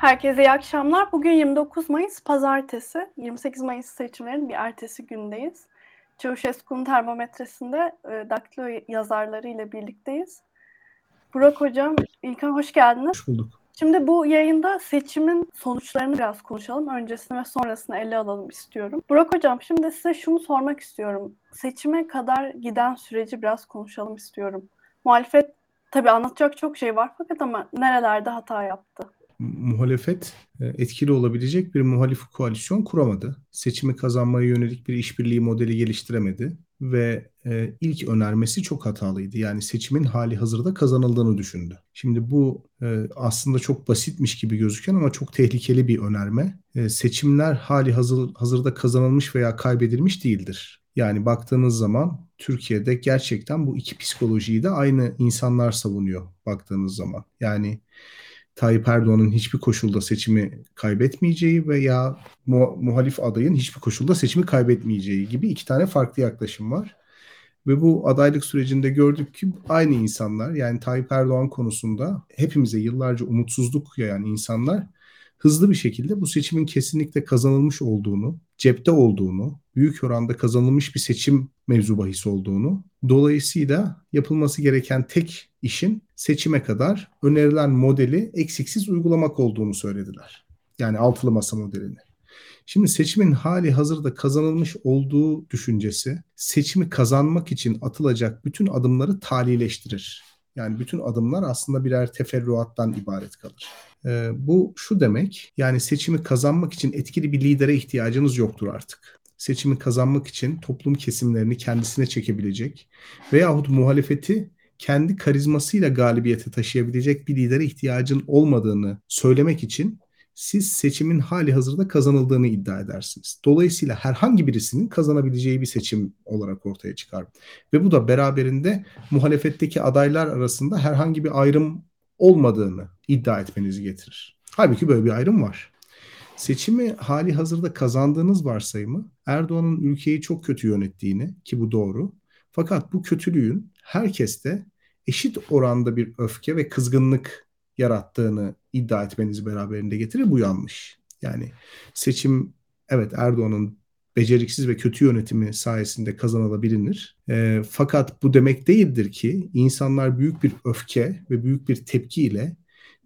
Herkese iyi akşamlar. Bugün 29 Mayıs Pazartesi. 28 Mayıs seçimlerin bir ertesi gündeyiz. Çavuşesku'nun termometresinde e, daktilo yazarları ile birlikteyiz. Burak Hocam, İlkan hoş geldiniz. Hoş bulduk. Şimdi bu yayında seçimin sonuçlarını biraz konuşalım. Öncesini ve sonrasını ele alalım istiyorum. Burak Hocam, şimdi size şunu sormak istiyorum. Seçime kadar giden süreci biraz konuşalım istiyorum. Muhalefet tabii anlatacak çok şey var fakat ama nerelerde hata yaptı? Muhalefet e, etkili olabilecek bir muhalif koalisyon kuramadı. Seçimi kazanmaya yönelik bir işbirliği modeli geliştiremedi ve e, ilk önermesi çok hatalıydı. Yani seçimin hali hazırda kazanıldığını düşündü. Şimdi bu e, aslında çok basitmiş gibi gözüken ama çok tehlikeli bir önerme. Seçimler hali hazır, hazırda kazanılmış veya kaybedilmiş değildir. Yani baktığınız zaman Türkiye'de gerçekten bu iki psikolojiyi de aynı insanlar savunuyor baktığınız zaman. Yani Tayyip Erdoğan'ın hiçbir koşulda seçimi kaybetmeyeceği veya mu- muhalif adayın hiçbir koşulda seçimi kaybetmeyeceği gibi iki tane farklı yaklaşım var. Ve bu adaylık sürecinde gördük ki aynı insanlar yani Tayyip Erdoğan konusunda hepimize yıllarca umutsuzluk yayan insanlar hızlı bir şekilde bu seçimin kesinlikle kazanılmış olduğunu, cepte olduğunu, büyük oranda kazanılmış bir seçim mevzu bahis olduğunu, dolayısıyla yapılması gereken tek işin seçime kadar önerilen modeli eksiksiz uygulamak olduğunu söylediler. Yani altılı masa modelini. Şimdi seçimin hali hazırda kazanılmış olduğu düşüncesi seçimi kazanmak için atılacak bütün adımları talileştirir. Yani bütün adımlar aslında birer teferruattan ibaret kalır. Ee, bu şu demek yani seçimi kazanmak için etkili bir lidere ihtiyacınız yoktur artık. Seçimi kazanmak için toplum kesimlerini kendisine çekebilecek veyahut muhalefeti kendi karizmasıyla galibiyete taşıyabilecek bir lidere ihtiyacın olmadığını söylemek için siz seçimin hali hazırda kazanıldığını iddia edersiniz. Dolayısıyla herhangi birisinin kazanabileceği bir seçim olarak ortaya çıkar. Ve bu da beraberinde muhalefetteki adaylar arasında herhangi bir ayrım olmadığını iddia etmenizi getirir. Halbuki böyle bir ayrım var. Seçimi hali hazırda kazandığınız varsayımı Erdoğan'ın ülkeyi çok kötü yönettiğini ki bu doğru. Fakat bu kötülüğün herkeste eşit oranda bir öfke ve kızgınlık yarattığını iddia etmenizi beraberinde getirir. Bu yanlış. Yani seçim evet Erdoğan'ın beceriksiz ve kötü yönetimi sayesinde kazanılabilir. E, fakat bu demek değildir ki insanlar büyük bir öfke ve büyük bir tepkiyle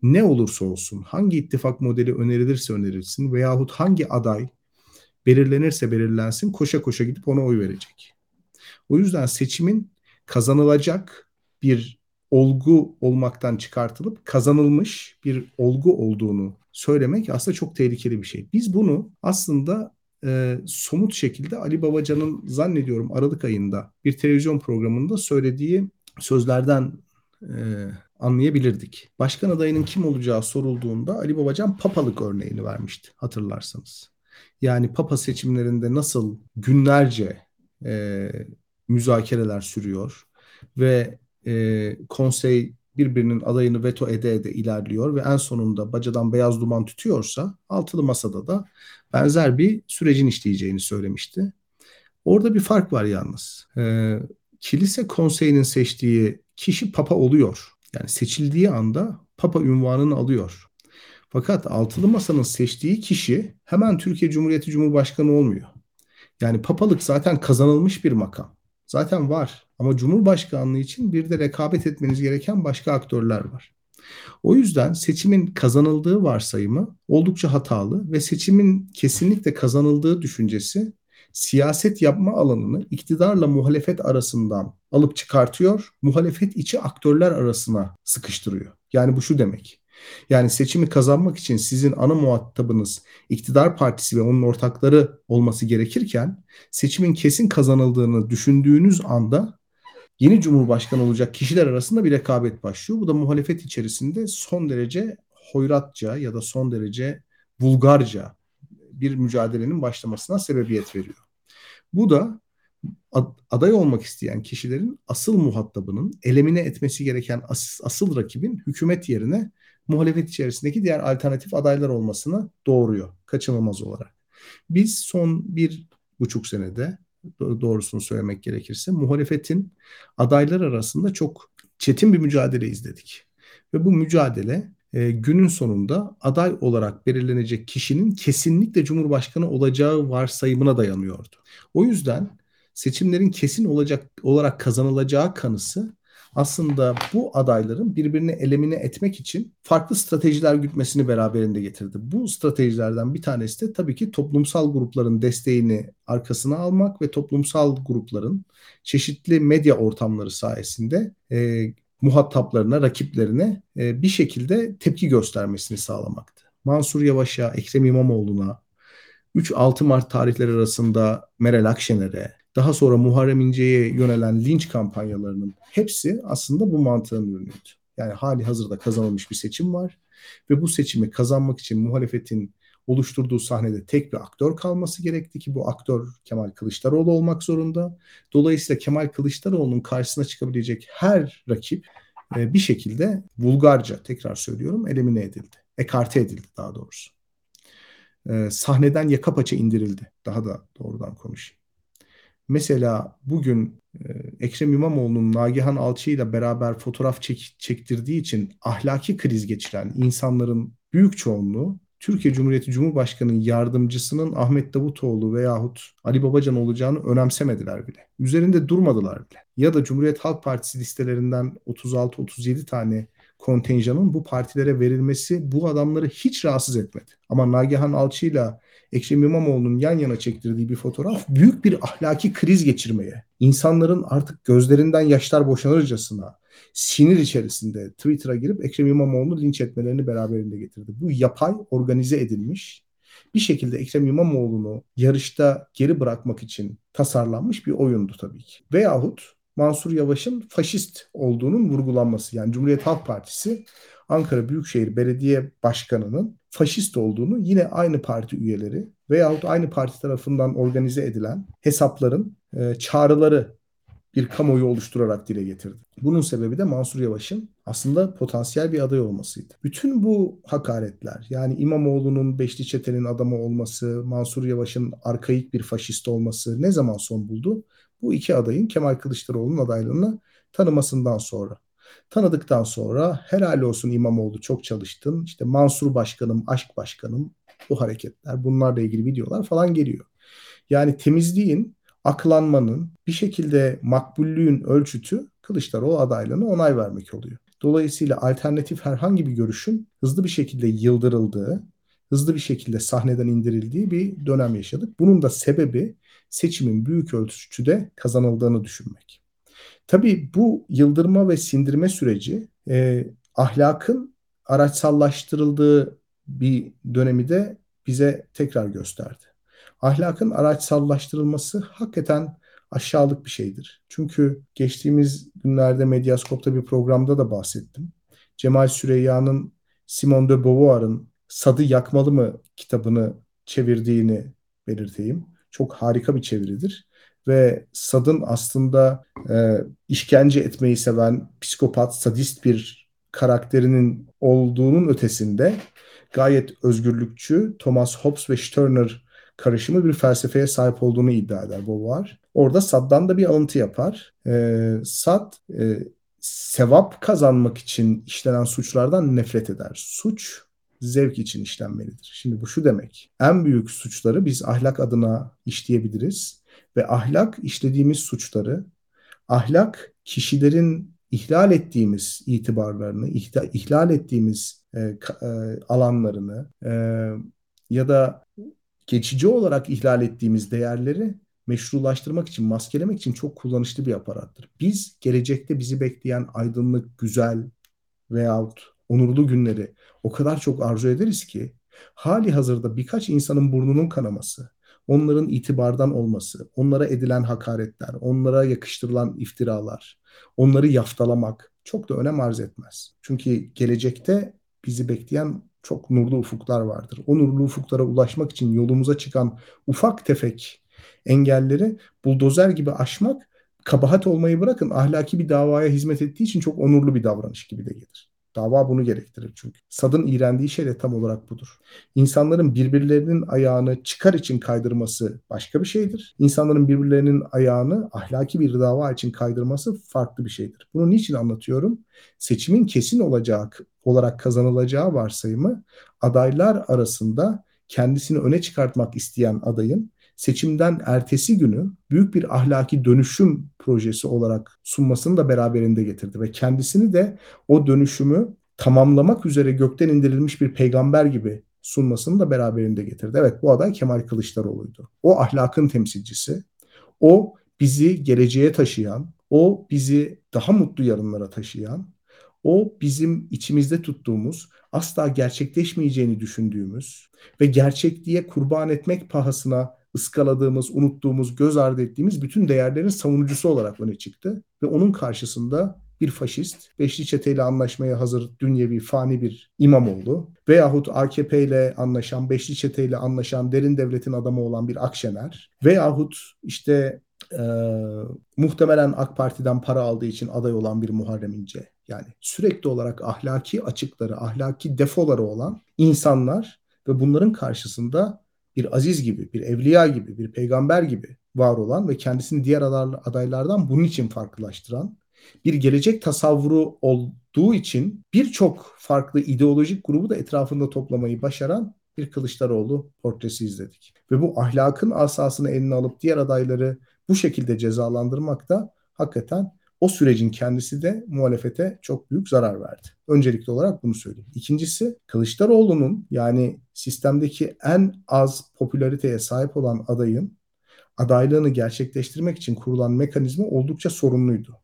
ne olursa olsun, hangi ittifak modeli önerilirse önerilsin veyahut hangi aday belirlenirse belirlensin koşa koşa gidip ona oy verecek. O yüzden seçimin kazanılacak bir olgu olmaktan çıkartılıp kazanılmış bir olgu olduğunu söylemek aslında çok tehlikeli bir şey. Biz bunu aslında e, somut şekilde Ali Babacan'ın zannediyorum Aralık ayında bir televizyon programında söylediği sözlerden e, anlayabilirdik. Başkan adayının kim olacağı sorulduğunda Ali Babacan papalık örneğini vermişti hatırlarsanız. Yani papa seçimlerinde nasıl günlerce e, müzakereler sürüyor ve e, konsey birbirinin adayını veto ede ede ilerliyor ve en sonunda bacadan beyaz duman tutuyorsa altılı masada da benzer bir sürecin işleyeceğini söylemişti. Orada bir fark var yalnız. E, kilise konseyinin seçtiği kişi papa oluyor. Yani seçildiği anda papa ünvanını alıyor. Fakat altılı masanın seçtiği kişi hemen Türkiye Cumhuriyeti Cumhurbaşkanı olmuyor. Yani papalık zaten kazanılmış bir makam. Zaten var ama Cumhurbaşkanlığı için bir de rekabet etmeniz gereken başka aktörler var. O yüzden seçimin kazanıldığı varsayımı oldukça hatalı ve seçimin kesinlikle kazanıldığı düşüncesi siyaset yapma alanını iktidarla muhalefet arasından alıp çıkartıyor, muhalefet içi aktörler arasına sıkıştırıyor. Yani bu şu demek. Yani seçimi kazanmak için sizin ana muhatabınız iktidar partisi ve onun ortakları olması gerekirken seçimin kesin kazanıldığını düşündüğünüz anda yeni cumhurbaşkanı olacak kişiler arasında bir rekabet başlıyor. Bu da muhalefet içerisinde son derece hoyratça ya da son derece vulgarca bir mücadelenin başlamasına sebebiyet veriyor. Bu da aday olmak isteyen kişilerin asıl muhatabının elemine etmesi gereken as, asıl rakibin hükümet yerine muhalefet içerisindeki diğer alternatif adaylar olmasını doğuruyor kaçınılmaz olarak. Biz son bir buçuk senede doğrusunu söylemek gerekirse muhalefetin adaylar arasında çok çetin bir mücadele izledik. Ve bu mücadele e, günün sonunda aday olarak belirlenecek kişinin kesinlikle Cumhurbaşkanı olacağı varsayımına dayanıyordu. O yüzden seçimlerin kesin olacak olarak kazanılacağı kanısı aslında bu adayların birbirini elemine etmek için farklı stratejiler gütmesini beraberinde getirdi. Bu stratejilerden bir tanesi de tabii ki toplumsal grupların desteğini arkasına almak ve toplumsal grupların çeşitli medya ortamları sayesinde e, muhataplarına, rakiplerine e, bir şekilde tepki göstermesini sağlamaktı. Mansur Yavaş'a, Ekrem İmamoğlu'na, 3-6 Mart tarihleri arasında Meral Akşener'e, daha sonra Muharrem İnce'ye yönelen linç kampanyalarının hepsi aslında bu mantığın ürünüydü. Yani hali hazırda kazanılmış bir seçim var ve bu seçimi kazanmak için muhalefetin oluşturduğu sahnede tek bir aktör kalması gerekti ki bu aktör Kemal Kılıçdaroğlu olmak zorunda. Dolayısıyla Kemal Kılıçdaroğlu'nun karşısına çıkabilecek her rakip e, bir şekilde vulgarca tekrar söylüyorum elimine edildi. Ekarte edildi daha doğrusu. E, sahneden yaka paça indirildi. Daha da doğrudan konuşayım. Mesela bugün e, Ekrem İmamoğlu'nun Nagihan Alçı ile beraber fotoğraf çek, çektirdiği için ahlaki kriz geçiren insanların büyük çoğunluğu Türkiye Cumhuriyeti Cumhurbaşkanı'nın yardımcısının Ahmet Davutoğlu veyahut Ali Babacan olacağını önemsemediler bile. Üzerinde durmadılar bile. Ya da Cumhuriyet Halk Partisi listelerinden 36-37 tane kontenjanın bu partilere verilmesi bu adamları hiç rahatsız etmedi. Ama Nagihan Alçı ile Ekrem İmamoğlu'nun yan yana çektirdiği bir fotoğraf büyük bir ahlaki kriz geçirmeye, insanların artık gözlerinden yaşlar boşanırcasına, sinir içerisinde Twitter'a girip Ekrem İmamoğlu'nu linç etmelerini beraberinde getirdi. Bu yapay, organize edilmiş, bir şekilde Ekrem İmamoğlu'nu yarışta geri bırakmak için tasarlanmış bir oyundu tabii ki. Veyahut Mansur Yavaş'ın faşist olduğunun vurgulanması. Yani Cumhuriyet Halk Partisi Ankara Büyükşehir Belediye Başkanı'nın faşist olduğunu yine aynı parti üyeleri veyahut aynı parti tarafından organize edilen hesapların e, çağrıları bir kamuoyu oluşturarak dile getirdi. Bunun sebebi de Mansur Yavaş'ın aslında potansiyel bir aday olmasıydı. Bütün bu hakaretler yani İmamoğlu'nun Beşli Çete'nin adamı olması, Mansur Yavaş'ın arkaik bir faşist olması ne zaman son buldu? Bu iki adayın Kemal Kılıçdaroğlu'nun adaylığını tanımasından sonra. Tanıdıktan sonra helal olsun İmamoğlu çok çalıştın. İşte Mansur Başkanım, Aşk Başkanım bu hareketler bunlarla ilgili videolar falan geliyor. Yani temizliğin, aklanmanın bir şekilde makbullüğün ölçütü Kılıçdaroğlu adaylığına onay vermek oluyor. Dolayısıyla alternatif herhangi bir görüşün hızlı bir şekilde yıldırıldığı, hızlı bir şekilde sahneden indirildiği bir dönem yaşadık. Bunun da sebebi seçimin büyük ölçüde kazanıldığını düşünmek. Tabii bu yıldırma ve sindirme süreci e, ahlakın araçsallaştırıldığı bir dönemi de bize tekrar gösterdi. Ahlakın araçsallaştırılması hakikaten aşağılık bir şeydir. Çünkü geçtiğimiz günlerde Medyaskop'ta bir programda da bahsettim. Cemal Süreyya'nın Simone de Beauvoir'ın Sadı Yakmalı mı kitabını çevirdiğini belirteyim. Çok harika bir çeviridir ve Sad'ın aslında e, işkence etmeyi seven psikopat, sadist bir karakterinin olduğunun ötesinde gayet özgürlükçü Thomas Hobbes ve Stirner karışımı bir felsefeye sahip olduğunu iddia eder Beauvoir. Orada Sad'dan da bir alıntı yapar. E, Sad e, sevap kazanmak için işlenen suçlardan nefret eder. Suç zevk için işlenmelidir. Şimdi bu şu demek. En büyük suçları biz ahlak adına işleyebiliriz ve ahlak işlediğimiz suçları, ahlak kişilerin ihlal ettiğimiz itibarlarını, ihlal ettiğimiz e, e, alanlarını e, ya da geçici olarak ihlal ettiğimiz değerleri meşrulaştırmak için, maskelemek için çok kullanışlı bir aparattır. Biz gelecekte bizi bekleyen aydınlık, güzel veyahut onurlu günleri o kadar çok arzu ederiz ki hali hazırda birkaç insanın burnunun kanaması, onların itibardan olması, onlara edilen hakaretler, onlara yakıştırılan iftiralar, onları yaftalamak çok da önem arz etmez. Çünkü gelecekte bizi bekleyen çok nurlu ufuklar vardır. O nurlu ufuklara ulaşmak için yolumuza çıkan ufak tefek engelleri buldozer gibi aşmak kabahat olmayı bırakın ahlaki bir davaya hizmet ettiği için çok onurlu bir davranış gibi de gelir. Dava bunu gerektirir çünkü. Sad'ın iğrendiği şey de tam olarak budur. İnsanların birbirlerinin ayağını çıkar için kaydırması başka bir şeydir. İnsanların birbirlerinin ayağını ahlaki bir dava için kaydırması farklı bir şeydir. Bunu niçin anlatıyorum? Seçimin kesin olacağı olarak kazanılacağı varsayımı adaylar arasında kendisini öne çıkartmak isteyen adayın seçimden ertesi günü büyük bir ahlaki dönüşüm projesi olarak sunmasını da beraberinde getirdi ve kendisini de o dönüşümü tamamlamak üzere gökten indirilmiş bir peygamber gibi sunmasını da beraberinde getirdi. Evet bu aday Kemal Kılıçdaroğlu'ydu. O ahlakın temsilcisi. O bizi geleceğe taşıyan, o bizi daha mutlu yarınlara taşıyan, o bizim içimizde tuttuğumuz, asla gerçekleşmeyeceğini düşündüğümüz ve gerçekliğe kurban etmek pahasına ıskaladığımız, unuttuğumuz, göz ardı ettiğimiz bütün değerlerin savunucusu olarak öne çıktı. Ve onun karşısında bir faşist, Beşli Çete ile anlaşmaya hazır dünyevi fani bir imam oldu. Veyahut AKP ile anlaşan, Beşli Çete ile anlaşan, derin devletin adamı olan bir Akşener. Veyahut işte e, muhtemelen AK Parti'den para aldığı için aday olan bir Muharrem İnce. Yani sürekli olarak ahlaki açıkları, ahlaki defoları olan insanlar ve bunların karşısında bir aziz gibi, bir evliya gibi, bir peygamber gibi var olan ve kendisini diğer adaylardan bunun için farklılaştıran bir gelecek tasavvuru olduğu için birçok farklı ideolojik grubu da etrafında toplamayı başaran bir Kılıçdaroğlu portresi izledik. Ve bu ahlakın asasını eline alıp diğer adayları bu şekilde cezalandırmak da hakikaten o sürecin kendisi de muhalefete çok büyük zarar verdi. Öncelikli olarak bunu söyleyeyim. İkincisi Kılıçdaroğlu'nun yani sistemdeki en az popülariteye sahip olan adayın adaylığını gerçekleştirmek için kurulan mekanizma oldukça sorunluydu.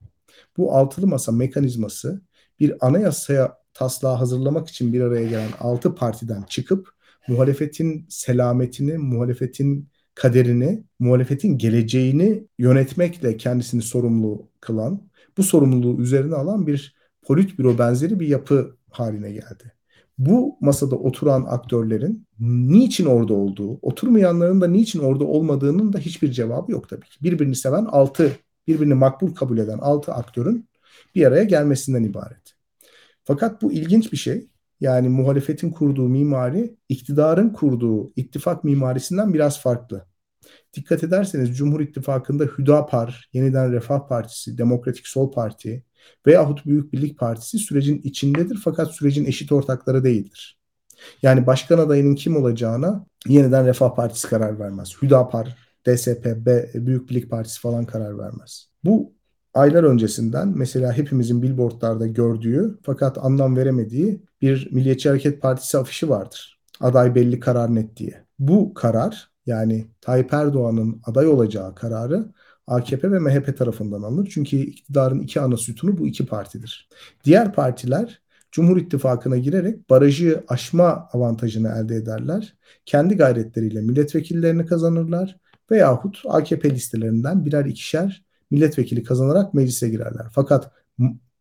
Bu altılı masa mekanizması bir anayasaya taslağı hazırlamak için bir araya gelen altı partiden çıkıp muhalefetin selametini, muhalefetin kaderini, muhalefetin geleceğini yönetmekle kendisini sorumlu kılan, bu sorumluluğu üzerine alan bir politbüro benzeri bir yapı haline geldi. Bu masada oturan aktörlerin niçin orada olduğu, oturmayanların da niçin orada olmadığının da hiçbir cevabı yok tabii ki. Birbirini seven altı, birbirini makbul kabul eden altı aktörün bir araya gelmesinden ibaret. Fakat bu ilginç bir şey. Yani muhalefetin kurduğu mimari iktidarın kurduğu ittifak mimarisinden biraz farklı. Dikkat ederseniz Cumhur İttifakı'nda Hüdapar, Yeniden Refah Partisi, Demokratik Sol Parti veyahut Büyük Birlik Partisi sürecin içindedir fakat sürecin eşit ortakları değildir. Yani başkan adayının kim olacağına Yeniden Refah Partisi karar vermez. Hüdapar, DSP, B, Büyük Birlik Partisi falan karar vermez. Bu aylar öncesinden mesela hepimizin billboardlarda gördüğü fakat anlam veremediği bir Milliyetçi Hareket Partisi afişi vardır. Aday belli karar net diye. Bu karar yani Tayyip Erdoğan'ın aday olacağı kararı AKP ve MHP tarafından alınır. Çünkü iktidarın iki ana sütunu bu iki partidir. Diğer partiler Cumhur İttifakı'na girerek barajı aşma avantajını elde ederler. Kendi gayretleriyle milletvekillerini kazanırlar veyahut AKP listelerinden birer ikişer milletvekili kazanarak meclise girerler. Fakat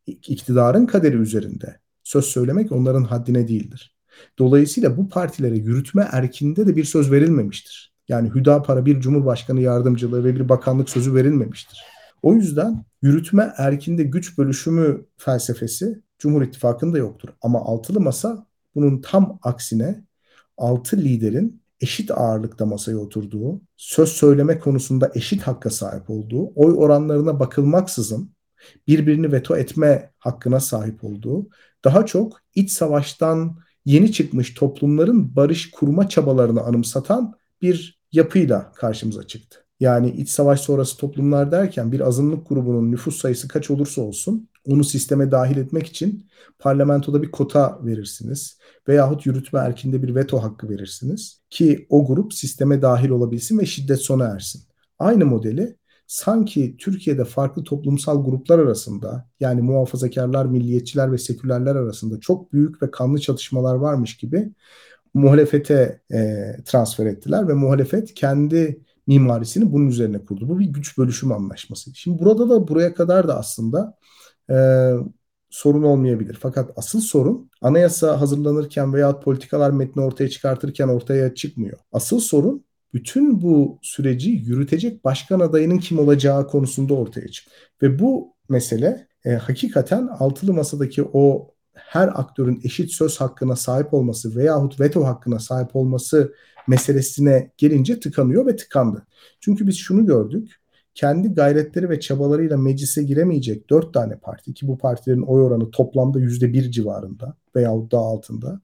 iktidarın kaderi üzerinde söz söylemek onların haddine değildir. Dolayısıyla bu partilere yürütme erkinde de bir söz verilmemiştir. Yani Hüdapar'a bir cumhurbaşkanı yardımcılığı ve bir bakanlık sözü verilmemiştir. O yüzden yürütme erkinde güç bölüşümü felsefesi Cumhur İttifakı'nda yoktur. Ama altılı masa bunun tam aksine altı liderin eşit ağırlıkta masaya oturduğu, söz söyleme konusunda eşit hakka sahip olduğu, oy oranlarına bakılmaksızın birbirini veto etme hakkına sahip olduğu, daha çok iç savaştan yeni çıkmış toplumların barış kurma çabalarını anımsatan bir yapıyla karşımıza çıktı. Yani iç savaş sonrası toplumlar derken bir azınlık grubunun nüfus sayısı kaç olursa olsun onu sisteme dahil etmek için parlamentoda bir kota verirsiniz. Veyahut yürütme erkinde bir veto hakkı verirsiniz. Ki o grup sisteme dahil olabilsin ve şiddet sona ersin. Aynı modeli sanki Türkiye'de farklı toplumsal gruplar arasında yani muhafazakarlar, milliyetçiler ve sekülerler arasında çok büyük ve kanlı çatışmalar varmış gibi muhalefete e, transfer ettiler ve muhalefet kendi mimarisini bunun üzerine kurdu. Bu bir güç bölüşüm anlaşması. Şimdi burada da buraya kadar da aslında e, sorun olmayabilir. Fakat asıl sorun anayasa hazırlanırken veya politikalar metni ortaya çıkartırken ortaya çıkmıyor. Asıl sorun bütün bu süreci yürütecek başkan adayının kim olacağı konusunda ortaya çıktı. Ve bu mesele e, hakikaten altılı masadaki o her aktörün eşit söz hakkına sahip olması veyahut veto hakkına sahip olması meselesine gelince tıkanıyor ve tıkandı. Çünkü biz şunu gördük. Kendi gayretleri ve çabalarıyla meclise giremeyecek dört tane parti ki bu partilerin oy oranı toplamda yüzde bir civarında veyahut daha altında.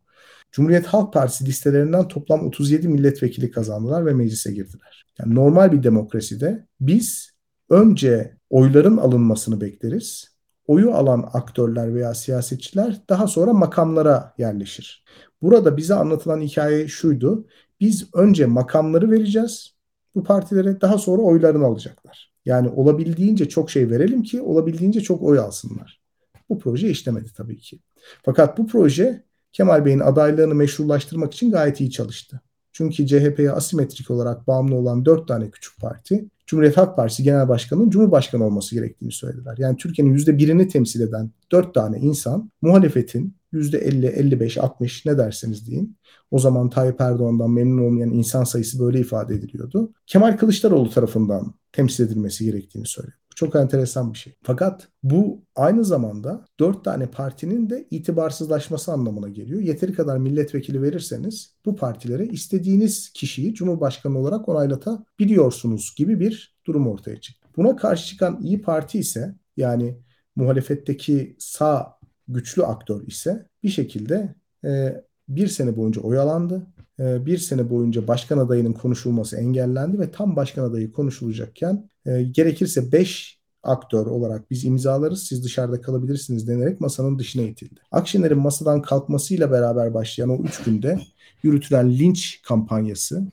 Cumhuriyet Halk Partisi listelerinden toplam 37 milletvekili kazandılar ve meclise girdiler. Yani normal bir demokraside biz önce oyların alınmasını bekleriz. Oyu alan aktörler veya siyasetçiler daha sonra makamlara yerleşir. Burada bize anlatılan hikaye şuydu. Biz önce makamları vereceğiz bu partilere daha sonra oylarını alacaklar. Yani olabildiğince çok şey verelim ki olabildiğince çok oy alsınlar. Bu proje işlemedi tabii ki. Fakat bu proje Kemal Bey'in adaylığını meşrulaştırmak için gayet iyi çalıştı. Çünkü CHP'ye asimetrik olarak bağımlı olan dört tane küçük parti Cumhuriyet Halk Partisi Genel Başkanı'nın Cumhurbaşkanı olması gerektiğini söylediler. Yani Türkiye'nin yüzde birini temsil eden dört tane insan muhalefetin 50, 55, 60 ne derseniz deyin. O zaman Tayyip Erdoğan'dan memnun olmayan insan sayısı böyle ifade ediliyordu. Kemal Kılıçdaroğlu tarafından temsil edilmesi gerektiğini söyledi. Çok enteresan bir şey. Fakat bu aynı zamanda dört tane partinin de itibarsızlaşması anlamına geliyor. Yeteri kadar milletvekili verirseniz bu partilere istediğiniz kişiyi Cumhurbaşkanı olarak onaylatabiliyorsunuz gibi bir durum ortaya çıktı. Buna karşı çıkan İyi Parti ise yani muhalefetteki sağ güçlü aktör ise bir şekilde e, bir sene boyunca oyalandı. E, bir sene boyunca başkan adayının konuşulması engellendi ve tam başkan adayı konuşulacakken e, gerekirse 5 aktör olarak biz imzalarız siz dışarıda kalabilirsiniz denerek masanın dışına itildi. Akşener'in masadan kalkmasıyla beraber başlayan o 3 günde yürütülen linç kampanyası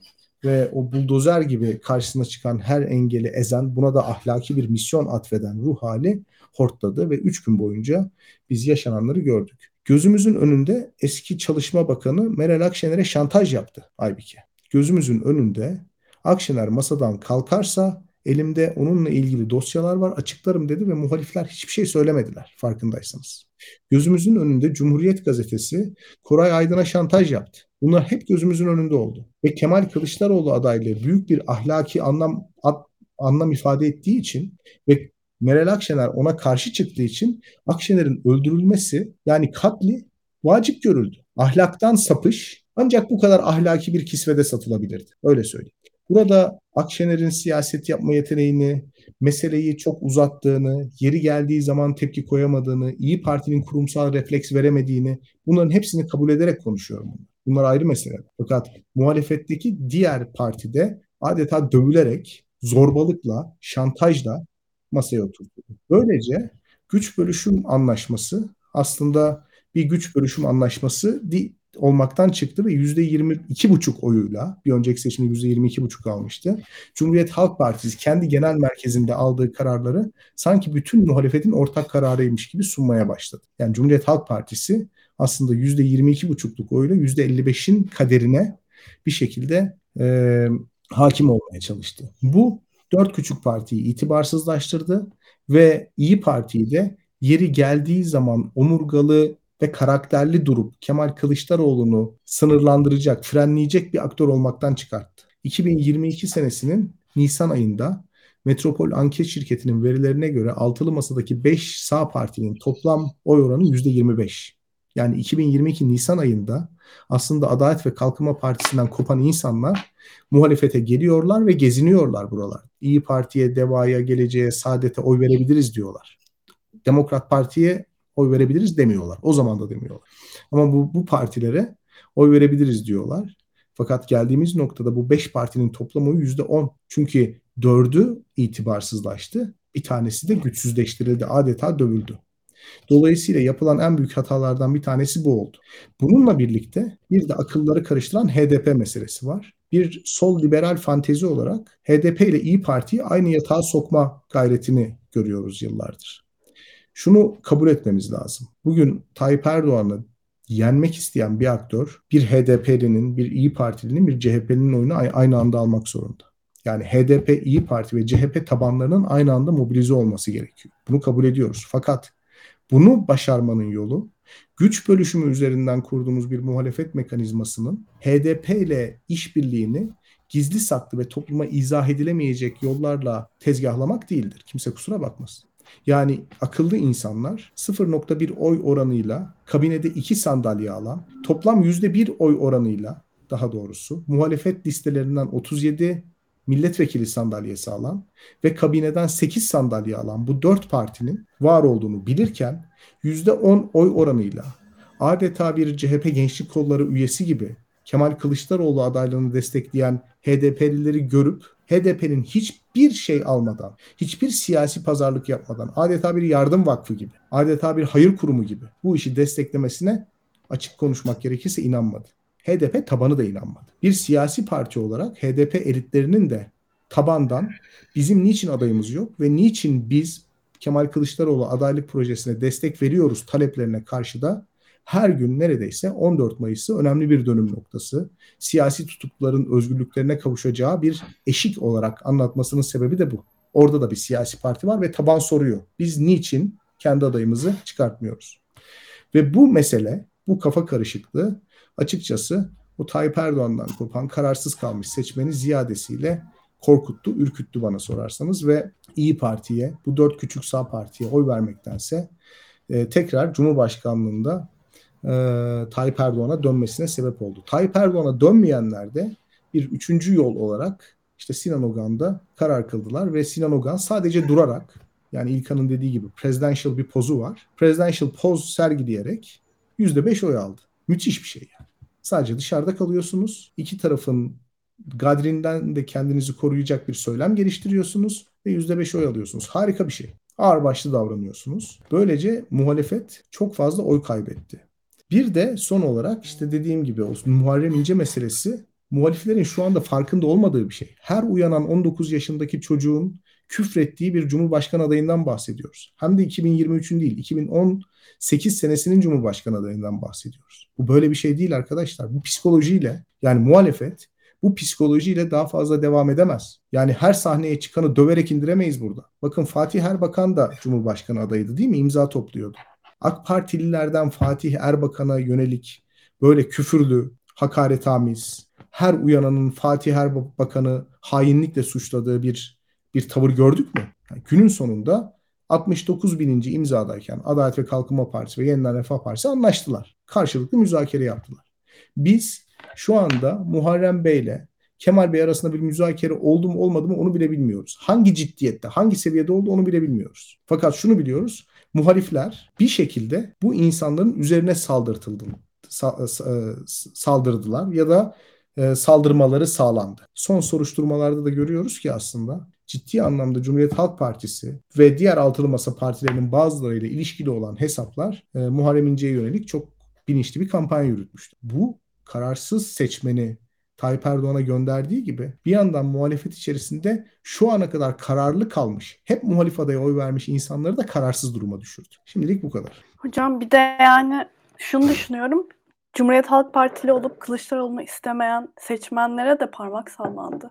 ve o buldozer gibi karşısına çıkan her engeli ezen buna da ahlaki bir misyon atfeden ruh hali hortladı ve 3 gün boyunca biz yaşananları gördük. Gözümüzün önünde eski Çalışma Bakanı Meral Akşener'e şantaj yaptı Aybike. Gözümüzün önünde Akşener masadan kalkarsa elimde onunla ilgili dosyalar var açıklarım dedi ve muhalifler hiçbir şey söylemediler farkındaysanız. Gözümüzün önünde Cumhuriyet Gazetesi Koray Aydın'a şantaj yaptı. Bunlar hep gözümüzün önünde oldu. Ve Kemal Kılıçdaroğlu adaylığı büyük bir ahlaki anlam anlam ifade ettiği için ve Meral Akşener ona karşı çıktığı için Akşener'in öldürülmesi yani katli vacip görüldü. Ahlaktan sapış ancak bu kadar ahlaki bir kisvede satılabilirdi. Öyle söyleyeyim. Burada Akşener'in siyaset yapma yeteneğini, meseleyi çok uzattığını, yeri geldiği zaman tepki koyamadığını, İyi Parti'nin kurumsal refleks veremediğini bunların hepsini kabul ederek konuşuyorum. Bunlar ayrı mesele. Fakat muhalefetteki diğer partide adeta dövülerek, zorbalıkla, şantajla masaya oturdu. Böylece güç bölüşüm anlaşması aslında bir güç bölüşüm anlaşması olmaktan çıktı ve yüzde yirmi iki buçuk oyuyla bir önceki seçimde yüzde yirmi iki buçuk almıştı. Cumhuriyet Halk Partisi kendi genel merkezinde aldığı kararları sanki bütün muhalefetin ortak kararıymış gibi sunmaya başladı. Yani Cumhuriyet Halk Partisi aslında yüzde yirmi iki buçukluk oyla yüzde elli beşin kaderine bir şekilde e, hakim olmaya çalıştı. Bu dört küçük partiyi itibarsızlaştırdı ve İyi Parti'yi de yeri geldiği zaman omurgalı ve karakterli durup Kemal Kılıçdaroğlu'nu sınırlandıracak, frenleyecek bir aktör olmaktan çıkarttı. 2022 senesinin Nisan ayında Metropol Anket Şirketi'nin verilerine göre altılı masadaki 5 sağ partinin toplam oy oranı %25. Yani 2022 Nisan ayında aslında Adalet ve Kalkınma Partisi'nden kopan insanlar muhalefete geliyorlar ve geziniyorlar buralar. İyi Parti'ye, Deva'ya, Geleceğe, Saadet'e oy verebiliriz diyorlar. Demokrat Parti'ye oy verebiliriz demiyorlar. O zaman da demiyorlar. Ama bu, bu partilere oy verebiliriz diyorlar. Fakat geldiğimiz noktada bu beş partinin toplam oyu yüzde on. Çünkü dördü itibarsızlaştı. Bir tanesi de güçsüzleştirildi. Adeta dövüldü. Dolayısıyla yapılan en büyük hatalardan bir tanesi bu oldu. Bununla birlikte bir de akılları karıştıran HDP meselesi var. Bir sol liberal fantezi olarak HDP ile İyi Parti'yi aynı yatağa sokma gayretini görüyoruz yıllardır. Şunu kabul etmemiz lazım. Bugün Tayyip Erdoğan'ı yenmek isteyen bir aktör bir HDP'linin, bir İyi Partilinin, bir CHP'linin oyunu aynı anda almak zorunda. Yani HDP, İyi Parti ve CHP tabanlarının aynı anda mobilize olması gerekiyor. Bunu kabul ediyoruz. Fakat bunu başarmanın yolu güç bölüşümü üzerinden kurduğumuz bir muhalefet mekanizmasının HDP ile işbirliğini gizli saklı ve topluma izah edilemeyecek yollarla tezgahlamak değildir. Kimse kusura bakmasın. Yani akıllı insanlar 0.1 oy oranıyla kabinede 2 sandalye alan, toplam %1 oy oranıyla daha doğrusu muhalefet listelerinden 37 milletvekili sandalyesi alan ve kabineden 8 sandalye alan bu 4 partinin var olduğunu bilirken %10 oy oranıyla adeta bir CHP Gençlik Kolları üyesi gibi Kemal Kılıçdaroğlu adaylığını destekleyen HDP'lileri görüp HDP'nin hiçbir şey almadan, hiçbir siyasi pazarlık yapmadan, adeta bir yardım vakfı gibi, adeta bir hayır kurumu gibi bu işi desteklemesine açık konuşmak gerekirse inanmadı. HDP tabanı da inanmadı. Bir siyasi parti olarak HDP elitlerinin de tabandan bizim niçin adayımız yok ve niçin biz Kemal Kılıçdaroğlu adaylık projesine destek veriyoruz taleplerine karşı da her gün neredeyse 14 Mayıs'ı önemli bir dönüm noktası, siyasi tutukluların özgürlüklerine kavuşacağı bir eşik olarak anlatmasının sebebi de bu. Orada da bir siyasi parti var ve taban soruyor. Biz niçin kendi adayımızı çıkartmıyoruz? Ve bu mesele, bu kafa karışıklığı açıkçası o Tayyip Erdoğan'dan kopan kararsız kalmış seçmeni ziyadesiyle korkuttu, ürküttü bana sorarsanız ve İyi Parti'ye, bu dört küçük sağ partiye oy vermektense e, tekrar Cumhurbaşkanlığında e, Tayyip Erdoğan'a dönmesine sebep oldu. Tayyip Erdoğan'a dönmeyenler de bir üçüncü yol olarak işte Sinan Ogan'da karar kıldılar ve Sinan Ogan sadece durarak yani İlkan'ın dediği gibi presidential bir pozu var. Presidential poz sergileyerek %5 oy aldı. Müthiş bir şey yani. Sadece dışarıda kalıyorsunuz. İki tarafın gadrinden de kendinizi koruyacak bir söylem geliştiriyorsunuz ve %5 oy alıyorsunuz. Harika bir şey. Ağır başlı davranıyorsunuz. Böylece muhalefet çok fazla oy kaybetti. Bir de son olarak işte dediğim gibi olsun Muharrem İnce meselesi muhaliflerin şu anda farkında olmadığı bir şey. Her uyanan 19 yaşındaki çocuğun küfrettiği bir cumhurbaşkanı adayından bahsediyoruz. Hem de 2023'ün değil 2018 senesinin cumhurbaşkanı adayından bahsediyoruz. Bu böyle bir şey değil arkadaşlar. Bu psikolojiyle yani muhalefet bu psikolojiyle daha fazla devam edemez. Yani her sahneye çıkanı döverek indiremeyiz burada. Bakın Fatih Erbakan da Cumhurbaşkanı adayıydı değil mi? İmza topluyordu. AK Partililerden Fatih Erbakan'a yönelik böyle küfürlü, hakaretamiz, her uyananın Fatih Erbakan'ı hainlikle suçladığı bir bir tavır gördük mü? Yani günün sonunda 69 bininci imzadayken Adalet ve Kalkınma Partisi ve Yeniden Refah Partisi anlaştılar. Karşılıklı müzakere yaptılar. Biz şu anda Muharrem Bey ile Kemal Bey arasında bir müzakere oldu mu olmadı mı onu bile bilmiyoruz. Hangi ciddiyette, hangi seviyede oldu onu bile bilmiyoruz. Fakat şunu biliyoruz. Muhalifler bir şekilde bu insanların üzerine saldırtıldı, saldırdılar ya da e, saldırmaları sağlandı. Son soruşturmalarda da görüyoruz ki aslında ciddi anlamda Cumhuriyet Halk Partisi ve diğer altılı masa partilerinin bazılarıyla ilişkili olan hesaplar e, Muharrem İnce'ye yönelik çok bilinçli bir kampanya yürütmüştü. Bu kararsız seçmeni Tayyip Erdoğan'a gönderdiği gibi bir yandan muhalefet içerisinde şu ana kadar kararlı kalmış, hep muhalif adaya oy vermiş insanları da kararsız duruma düşürdü. Şimdilik bu kadar. Hocam bir de yani şunu düşünüyorum. Cumhuriyet Halk Partili olup Kılıçdaroğlu'nu istemeyen seçmenlere de parmak sallandı.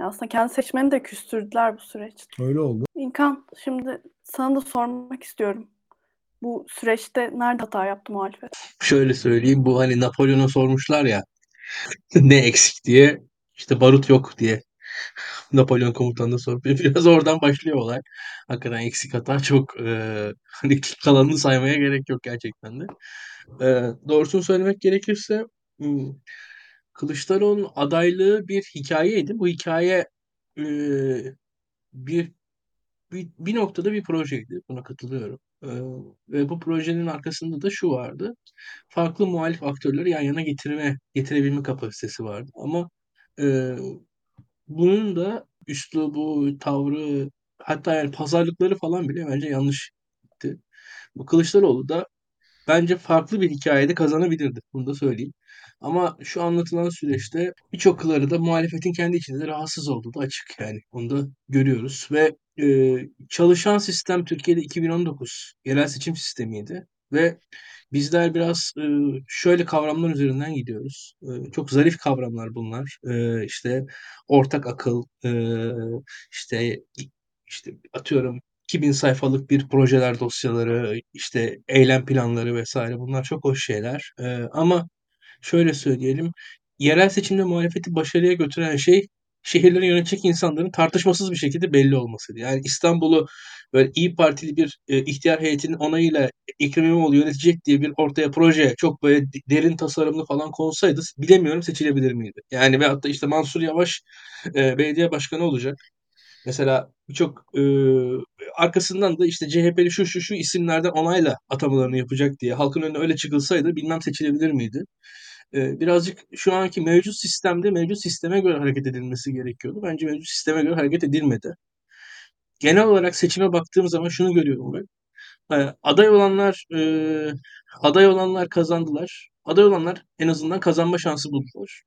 Yani aslında kendi seçmeni de küstürdüler bu süreçte. Öyle oldu. İlkan şimdi sana da sormak istiyorum. Bu süreçte nerede hata yaptı muhalefet? Şöyle söyleyeyim bu hani Napolyon'a sormuşlar ya ne eksik diye işte barut yok diye Napolyon komutanına sorup biraz oradan başlıyor olay. Hakikaten eksik hata çok e, hani kalanını saymaya gerek yok gerçekten de. E, doğrusunu söylemek gerekirse Kılıçdaroğlu'nun adaylığı bir hikayeydi. Bu hikaye e, bir, bir bir noktada bir projeydi. Buna katılıyorum. E, ve bu projenin arkasında da şu vardı. Farklı muhalif aktörleri yan yana getirme, getirebilme kapasitesi vardı. Ama e, bunun da üslubu, tavrı, hatta yani pazarlıkları falan bile bence yanlış gitti. Bu Kılıçdaroğlu da bence farklı bir hikayede kazanabilirdi. Bunu da söyleyeyim. Ama şu anlatılan süreçte birçok kıları da muhalefetin kendi içinde rahatsız olduğu da açık yani. Onu da görüyoruz ve e, çalışan sistem Türkiye'de 2019 yerel seçim sistemiydi ve bizler biraz e, şöyle kavramlar üzerinden gidiyoruz. E, çok zarif kavramlar bunlar. E, işte ortak akıl, e, işte işte atıyorum 2000 sayfalık bir projeler dosyaları, işte eylem planları vesaire bunlar çok hoş şeyler. E, ama şöyle söyleyelim, yerel seçimde muhalefeti başarıya götüren şey şehirleri yönetecek insanların tartışmasız bir şekilde belli olmasıydı. Yani İstanbul'u böyle İyi Partili bir e, ihtiyar heyetinin onayıyla Ekrem İmamoğlu yönetecek diye bir ortaya proje çok böyle derin tasarımlı falan konsaydı bilemiyorum seçilebilir miydi? Yani veyahut da işte Mansur Yavaş e, belediye başkanı olacak. Mesela birçok e, arkasından da işte CHP'li şu şu şu isimlerden onayla atamalarını yapacak diye halkın önüne öyle çıkılsaydı bilmem seçilebilir miydi? Birazcık şu anki mevcut sistemde mevcut sisteme göre hareket edilmesi gerekiyordu. Bence mevcut sisteme göre hareket edilmedi. Genel olarak seçime baktığım zaman şunu görüyorum ben. Aday olanlar aday olanlar kazandılar. Aday olanlar en azından kazanma şansı buldular.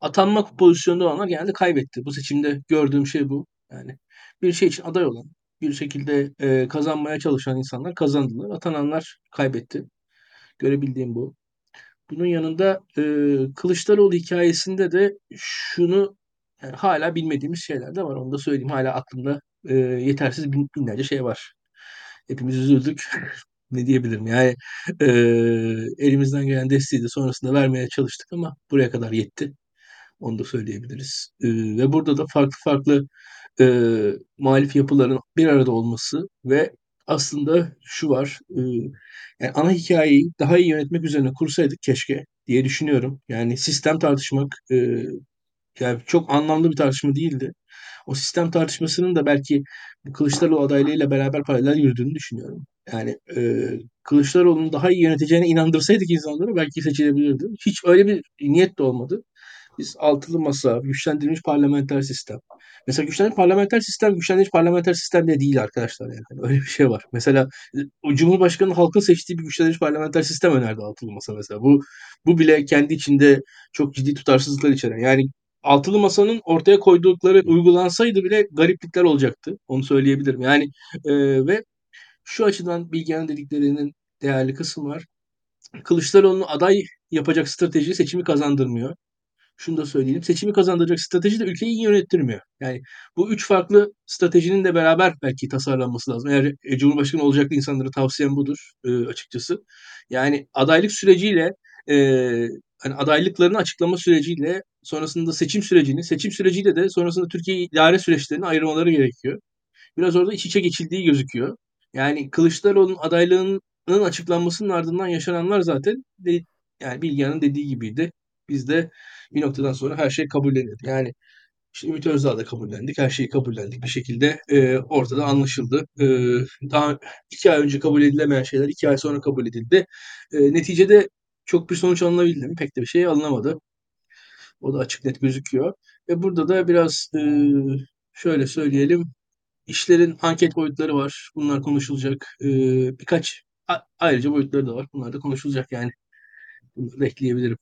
Atanma pozisyonunda olanlar genelde kaybetti. Bu seçimde gördüğüm şey bu. Yani bir şey için aday olan, bir şekilde kazanmaya çalışan insanlar kazandılar. Atananlar kaybetti. Görebildiğim bu. Bunun yanında e, Kılıçdaroğlu hikayesinde de şunu yani hala bilmediğimiz şeyler de var. Onu da söyleyeyim. Hala aklımda e, yetersiz bin, binlerce şey var. Hepimiz üzüldük. ne diyebilirim? Yani e, elimizden gelen desteği de sonrasında vermeye çalıştık ama buraya kadar yetti. Onu da söyleyebiliriz. E, ve burada da farklı farklı e, muhalif yapıların bir arada olması ve aslında şu var. E, yani ana hikayeyi daha iyi yönetmek üzerine kursaydık keşke diye düşünüyorum. Yani sistem tartışmak e, yani çok anlamlı bir tartışma değildi. O sistem tartışmasının da belki bu Kılıçdaroğlu adaylığıyla beraber paralel yürüdüğünü düşünüyorum. Yani e, Kılıçdaroğlu'nu daha iyi yöneteceğine inandırsaydık insanları belki seçilebilirdi. Hiç öyle bir niyet de olmadı. Biz altılı masa, güçlendirilmiş parlamenter sistem. Mesela güçlendirilmiş parlamenter sistem, güçlendirilmiş parlamenter sistem de değil arkadaşlar yani. Hani öyle bir şey var. Mesela o Cumhurbaşkanı halkın seçtiği bir güçlendirilmiş parlamenter sistem önerdi altılı masa mesela. Bu bu bile kendi içinde çok ciddi tutarsızlıklar içeren. Yani altılı masanın ortaya koydukları uygulansaydı bile gariplikler olacaktı. Onu söyleyebilirim. Yani e, ve şu açıdan Bilgehan dediklerinin değerli kısım var. Kılıçdaroğlu'nu aday yapacak strateji seçimi kazandırmıyor şunu da söyleyelim. Seçimi kazandıracak strateji de ülkeyi iyi yönettirmiyor. Yani bu üç farklı stratejinin de beraber belki tasarlanması lazım. Eğer e, Cumhurbaşkanı olacak insanlara tavsiyem budur e, açıkçası. Yani adaylık süreciyle e, hani adaylıklarını açıklama süreciyle sonrasında seçim sürecini, seçim süreciyle de sonrasında Türkiye idare süreçlerini ayırmaları gerekiyor. Biraz orada iç içe geçildiği gözüküyor. Yani Kılıçdaroğlu'nun adaylığının açıklanmasının ardından yaşananlar zaten de, yani Bilgehan'ın dediği gibiydi. Biz de bir noktadan sonra her şey kabullenildi. Yani işte Ümit Özdağ da kabullendik. Her şeyi kabullendik. Bir şekilde e, ortada anlaşıldı. E, daha iki ay önce kabul edilemeyen şeyler iki ay sonra kabul edildi. E, neticede çok bir sonuç alınabildi mi? Pek de bir şey alınamadı. O da açık net gözüküyor. Ve burada da biraz e, şöyle söyleyelim. İşlerin anket boyutları var. Bunlar konuşulacak. E, birkaç ayrıca boyutları da var. Bunlar da konuşulacak yani. Bunları ekleyebilirim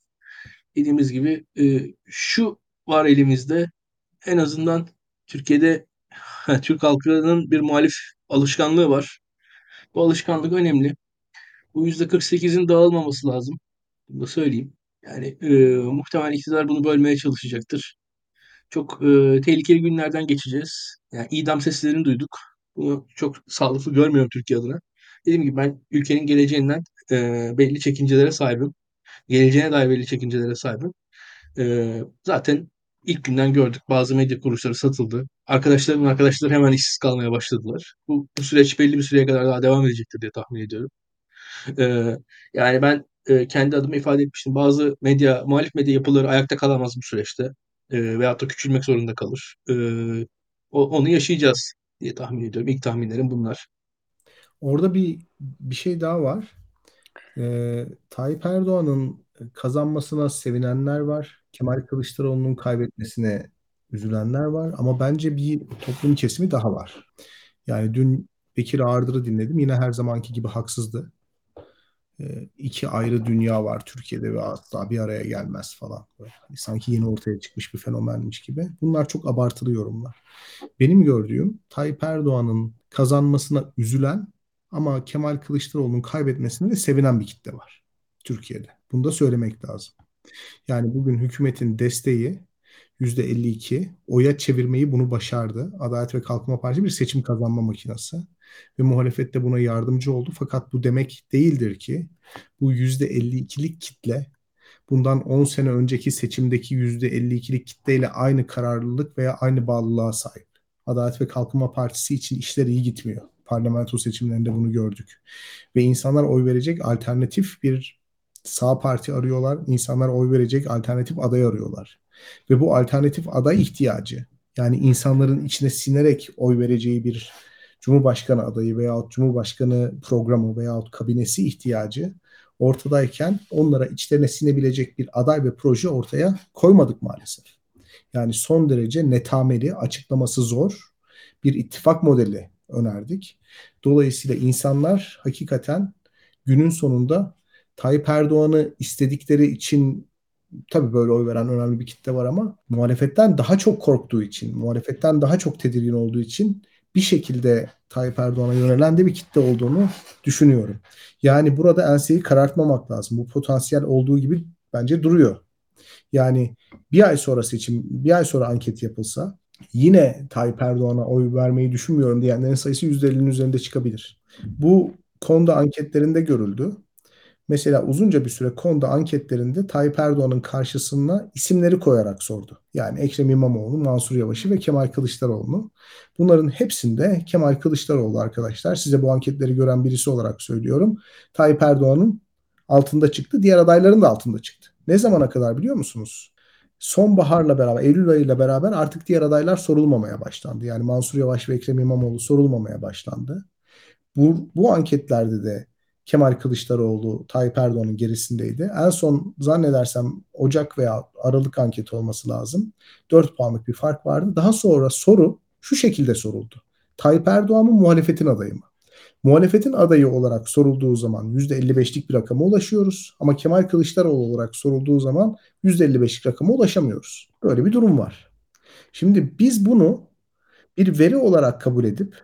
dediğimiz gibi e, şu var elimizde en azından Türkiye'de Türk halkının bir muhalif alışkanlığı var. Bu alışkanlık önemli. Bu %48'in dağılmaması lazım. Bunu da söyleyeyim. Yani e, muhtemelen iktidar bunu bölmeye çalışacaktır. Çok e, tehlikeli günlerden geçeceğiz. Yani idam seslerini duyduk. Bunu çok sağlıklı görmüyorum Türkiye adına. Dediğim gibi ben ülkenin geleceğinden e, belli çekincelere sahibim geleceğine dair belli çekincelere sahibim. Ee, zaten ilk günden gördük bazı medya kuruluşları satıldı. Arkadaşlarımın arkadaşları hemen işsiz kalmaya başladılar. Bu, bu süreç belli bir süreye kadar daha devam edecektir diye tahmin ediyorum. Ee, yani ben e, kendi adıma ifade etmiştim. Bazı medya, muhalif medya yapıları ayakta kalamaz bu süreçte. E, veyahut da küçülmek zorunda kalır. E, onu yaşayacağız diye tahmin ediyorum. İlk tahminlerim bunlar. Orada bir bir şey daha var. Ee, Tayyip Erdoğan'ın kazanmasına sevinenler var. Kemal Kılıçdaroğlu'nun kaybetmesine üzülenler var. Ama bence bir toplum kesimi daha var. Yani dün Bekir Ağırdır'ı dinledim. Yine her zamanki gibi haksızdı. Ee, iki ayrı dünya var Türkiye'de ve asla bir araya gelmez falan. Böyle. Hani sanki yeni ortaya çıkmış bir fenomenmiş gibi. Bunlar çok abartılı yorumlar. Benim gördüğüm Tayyip Erdoğan'ın kazanmasına üzülen ama Kemal Kılıçdaroğlu'nun kaybetmesine de sevinen bir kitle var Türkiye'de. Bunu da söylemek lazım. Yani bugün hükümetin desteği %52 oya çevirmeyi bunu başardı. Adalet ve Kalkınma Partisi bir seçim kazanma makinesi ve muhalefet de buna yardımcı oldu. Fakat bu demek değildir ki bu %52'lik kitle bundan 10 sene önceki seçimdeki %52'lik kitleyle aynı kararlılık veya aynı bağlılığa sahip. Adalet ve Kalkınma Partisi için işler iyi gitmiyor. Parlamento seçimlerinde bunu gördük. Ve insanlar oy verecek alternatif bir sağ parti arıyorlar. İnsanlar oy verecek alternatif aday arıyorlar. Ve bu alternatif aday ihtiyacı yani insanların içine sinerek oy vereceği bir Cumhurbaşkanı adayı veyahut Cumhurbaşkanı programı veyahut kabinesi ihtiyacı ortadayken onlara içlerine sinebilecek bir aday ve proje ortaya koymadık maalesef. Yani son derece netameli, açıklaması zor bir ittifak modeli önerdik. Dolayısıyla insanlar hakikaten günün sonunda Tayyip Erdoğan'ı istedikleri için tabii böyle oy veren önemli bir kitle var ama muhalefetten daha çok korktuğu için, muhalefetten daha çok tedirgin olduğu için bir şekilde Tayyip Erdoğan'a yönelen de bir kitle olduğunu düşünüyorum. Yani burada enseyi karartmamak lazım. Bu potansiyel olduğu gibi bence duruyor. Yani bir ay sonra seçim, bir ay sonra anket yapılsa yine Tayyip Erdoğan'a oy vermeyi düşünmüyorum diyenlerin sayısı %50'nin üzerinde çıkabilir. Bu konuda anketlerinde görüldü. Mesela uzunca bir süre konuda anketlerinde Tayyip Erdoğan'ın karşısına isimleri koyarak sordu. Yani Ekrem İmamoğlu, Mansur Yavaş'ı ve Kemal Kılıçdaroğlu'nu. Bunların hepsinde Kemal Kılıçdaroğlu arkadaşlar size bu anketleri gören birisi olarak söylüyorum. Tayyip Erdoğan'ın altında çıktı. Diğer adayların da altında çıktı. Ne zamana kadar biliyor musunuz? Sonbaharla beraber, Eylül ayıyla beraber artık diğer adaylar sorulmamaya başlandı. Yani Mansur Yavaş ve Ekrem İmamoğlu sorulmamaya başlandı. Bu, bu anketlerde de Kemal Kılıçdaroğlu Tayyip Erdoğan'ın gerisindeydi. En son zannedersem Ocak veya Aralık anketi olması lazım. 4 puanlık bir fark vardı. Daha sonra soru şu şekilde soruldu. Tayyip Erdoğan mı muhalefetin adayı mı? Muhalefetin adayı olarak sorulduğu zaman %55'lik bir rakama ulaşıyoruz. Ama Kemal Kılıçdaroğlu olarak sorulduğu zaman %55'lik rakama ulaşamıyoruz. Böyle bir durum var. Şimdi biz bunu bir veri olarak kabul edip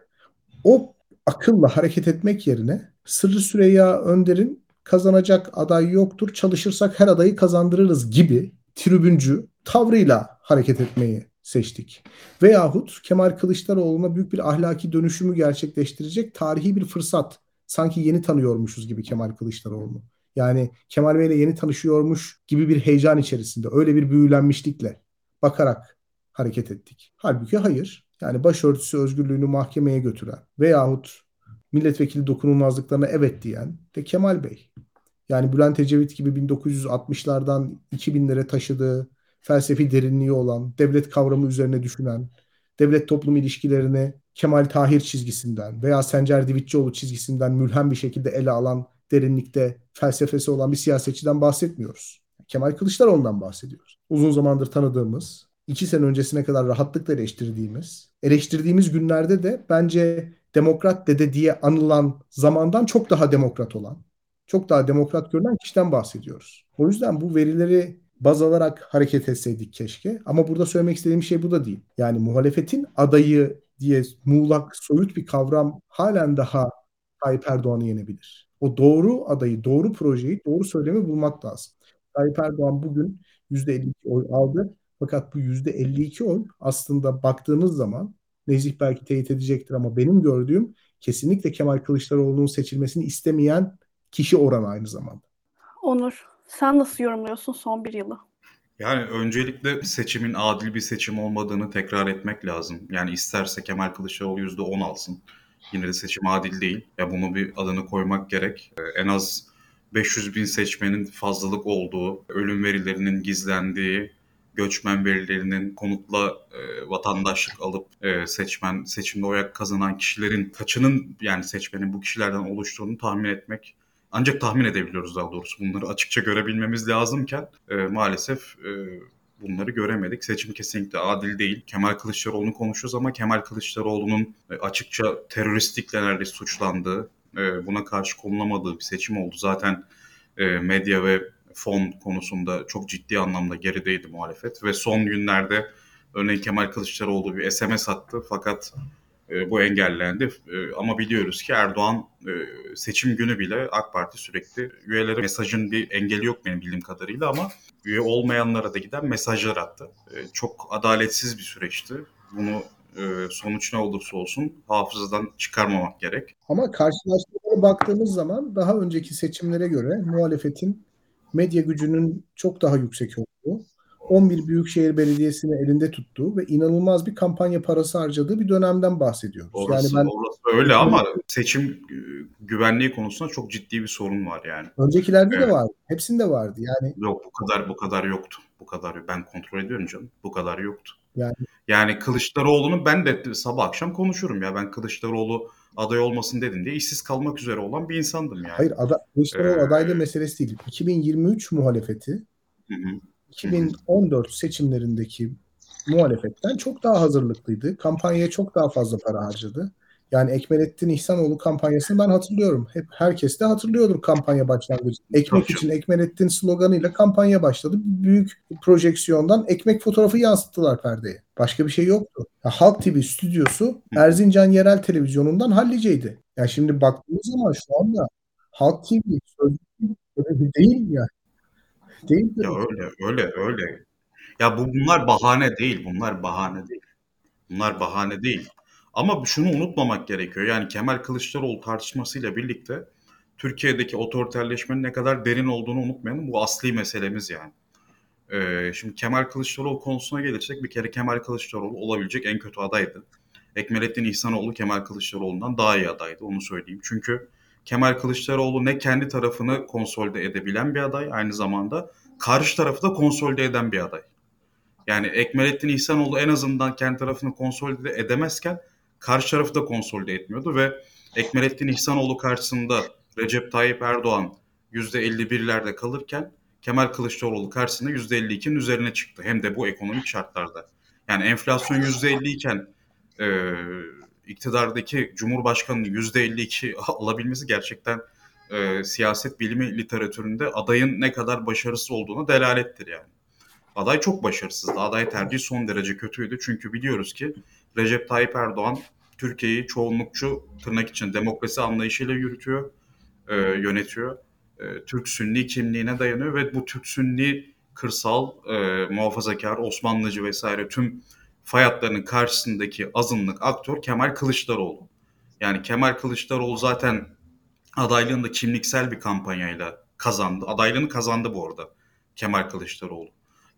o akılla hareket etmek yerine Sırrı Süreyya Önder'in kazanacak aday yoktur, çalışırsak her adayı kazandırırız gibi tribüncü tavrıyla hareket etmeyi seçtik. Veyahut Kemal Kılıçdaroğlu'na büyük bir ahlaki dönüşümü gerçekleştirecek tarihi bir fırsat. Sanki yeni tanıyormuşuz gibi Kemal Kılıçdaroğlu'nu. Yani Kemal Bey'le yeni tanışıyormuş gibi bir heyecan içerisinde, öyle bir büyülenmişlikle bakarak hareket ettik. Halbuki hayır. Yani başörtüsü özgürlüğünü mahkemeye götüren veyahut milletvekili dokunulmazlıklarına evet diyen de Kemal Bey. Yani Bülent Ecevit gibi 1960'lardan 2000'lere taşıdığı felsefi derinliği olan, devlet kavramı üzerine düşünen, devlet toplum ilişkilerini Kemal Tahir çizgisinden veya Sencer Divitçioğlu çizgisinden mülhem bir şekilde ele alan derinlikte felsefesi olan bir siyasetçiden bahsetmiyoruz. Kemal Kılıçdaroğlu'ndan bahsediyoruz. Uzun zamandır tanıdığımız, iki sene öncesine kadar rahatlıkla eleştirdiğimiz, eleştirdiğimiz günlerde de bence demokrat dede diye anılan zamandan çok daha demokrat olan, çok daha demokrat görülen kişiden bahsediyoruz. O yüzden bu verileri baz alarak hareket etseydik keşke. Ama burada söylemek istediğim şey bu da değil. Yani muhalefetin adayı diye muğlak, soyut bir kavram halen daha Tayyip Erdoğan'ı yenebilir. O doğru adayı, doğru projeyi, doğru söylemi bulmak lazım. Tayyip Erdoğan bugün %52 oy aldı. Fakat bu %52 oy aslında baktığınız zaman Nezih belki teyit edecektir ama benim gördüğüm kesinlikle Kemal Kılıçdaroğlu'nun seçilmesini istemeyen kişi oranı aynı zamanda. Onur, sen nasıl yorumluyorsun son bir yılı? Yani öncelikle seçimin adil bir seçim olmadığını tekrar etmek lazım. Yani isterse Kemal Kılıçdaroğlu %10 alsın. Yine de seçim adil değil. Ya bunu bir adını koymak gerek. Ee, en az 500 bin seçmenin fazlalık olduğu, ölüm verilerinin gizlendiği, göçmen verilerinin konutla e, vatandaşlık alıp e, seçmen seçimde oy kazanan kişilerin kaçının yani seçmenin bu kişilerden oluştuğunu tahmin etmek ancak tahmin edebiliyoruz daha doğrusu. Bunları açıkça görebilmemiz lazımken e, maalesef e, bunları göremedik. Seçim kesinlikle adil değil. Kemal Kılıçdaroğlu'nu konuşuyoruz ama Kemal Kılıçdaroğlu'nun e, açıkça teröristlikle neredeyse suçlandığı, e, buna karşı konulamadığı bir seçim oldu. Zaten e, medya ve fon konusunda çok ciddi anlamda gerideydi muhalefet ve son günlerde örneğin Kemal Kılıçdaroğlu bir SMS attı fakat e, bu engellendi. E, ama biliyoruz ki Erdoğan e, seçim günü bile AK Parti sürekli üyelere mesajın bir engeli yok benim bildiğim kadarıyla ama üye olmayanlara da giden mesajlar attı. Çok adaletsiz bir süreçti. Bunu e, sonuç ne olursa olsun hafızadan çıkarmamak gerek. Ama karşılaştırmaya baktığımız zaman daha önceki seçimlere göre muhalefetin medya gücünün çok daha yüksek olduğu, 11 büyükşehir belediyesini elinde tuttuğu ve inanılmaz bir kampanya parası harcadığı bir dönemden bahsediyoruz. Orası, yani ben orası öyle ama seçim e, güvenliği konusunda çok ciddi bir sorun var yani. öncekilerde de Evet. vardı. Hepsinde vardı. Yani Yok bu kadar bu kadar yoktu. Bu kadar ben kontrol ediyorum canım. Bu kadar yoktu. Yani- Yani Kılıçdaroğlu'nun ben de sabah akşam konuşurum ya. Ben Kılıçdaroğlu aday olmasın dedin diye işsiz kalmak üzere olan bir insandım yani. hayır ada, Kılıçdaroğlu Ee, adaylığı meselesi değil. 2023 muhalefeti Hı hı. 2014 seçimlerindeki muhalefetten çok daha hazırlıklıydı. Kampanyaya çok daha fazla para harcadı. Yani Ekmelettin İhsanoğlu kampanyasını ben hatırlıyorum. Hep herkes de hatırlıyordur kampanya başlangıcı. Ekmek için Ekmelettin sloganıyla kampanya başladı. Büyük projeksiyondan ekmek fotoğrafı yansıttılar perdeye. Başka bir şey yoktu. Ya, Halk TV stüdyosu Erzincan Yerel Televizyonu'ndan halliceydi. Yani şimdi baktığımız zaman şu anda Halk TV değil ya. Değil Ya öyle öyle öyle. Ya bu bunlar bahane değil. Bunlar bahane değil. Bunlar bahane değil. Ama şunu unutmamak gerekiyor. Yani Kemal Kılıçdaroğlu tartışmasıyla birlikte Türkiye'deki otoriterleşmenin ne kadar derin olduğunu unutmayalım. Bu asli meselemiz yani. Ee, şimdi Kemal Kılıçdaroğlu konusuna gelirsek bir kere Kemal Kılıçdaroğlu olabilecek en kötü adaydı. Ekmelettin İhsanoğlu Kemal Kılıçdaroğlu'ndan daha iyi adaydı onu söyleyeyim. Çünkü Kemal Kılıçdaroğlu ne kendi tarafını konsolide edebilen bir aday aynı zamanda karşı tarafı da konsolide eden bir aday. Yani Ekmelettin İhsanoğlu en azından kendi tarafını konsolide edemezken karşı tarafı da konsolide etmiyordu ve Ekmelettin İhsanoğlu karşısında Recep Tayyip Erdoğan %51'lerde kalırken Kemal Kılıçdaroğlu karşısında %52'nin üzerine çıktı. Hem de bu ekonomik şartlarda. Yani enflasyon %50 iken e, iktidardaki Cumhurbaşkanı'nın %52 alabilmesi gerçekten e, siyaset bilimi literatüründe adayın ne kadar başarısız olduğunu delalettir yani. Aday çok başarısızdı. Aday tercihi son derece kötüydü. Çünkü biliyoruz ki Recep Tayyip Erdoğan Türkiye'yi çoğunlukçu tırnak için demokrasi anlayışıyla yürütüyor, e, yönetiyor. E, Türk Sünni kimliğine dayanıyor ve bu Türk Sünni kırsal, e, muhafazakar, Osmanlıcı vesaire tüm fay hatlarının karşısındaki azınlık aktör Kemal Kılıçdaroğlu. Yani Kemal Kılıçdaroğlu zaten adaylığında kimliksel bir kampanyayla kazandı. Adaylığını kazandı bu arada Kemal Kılıçdaroğlu.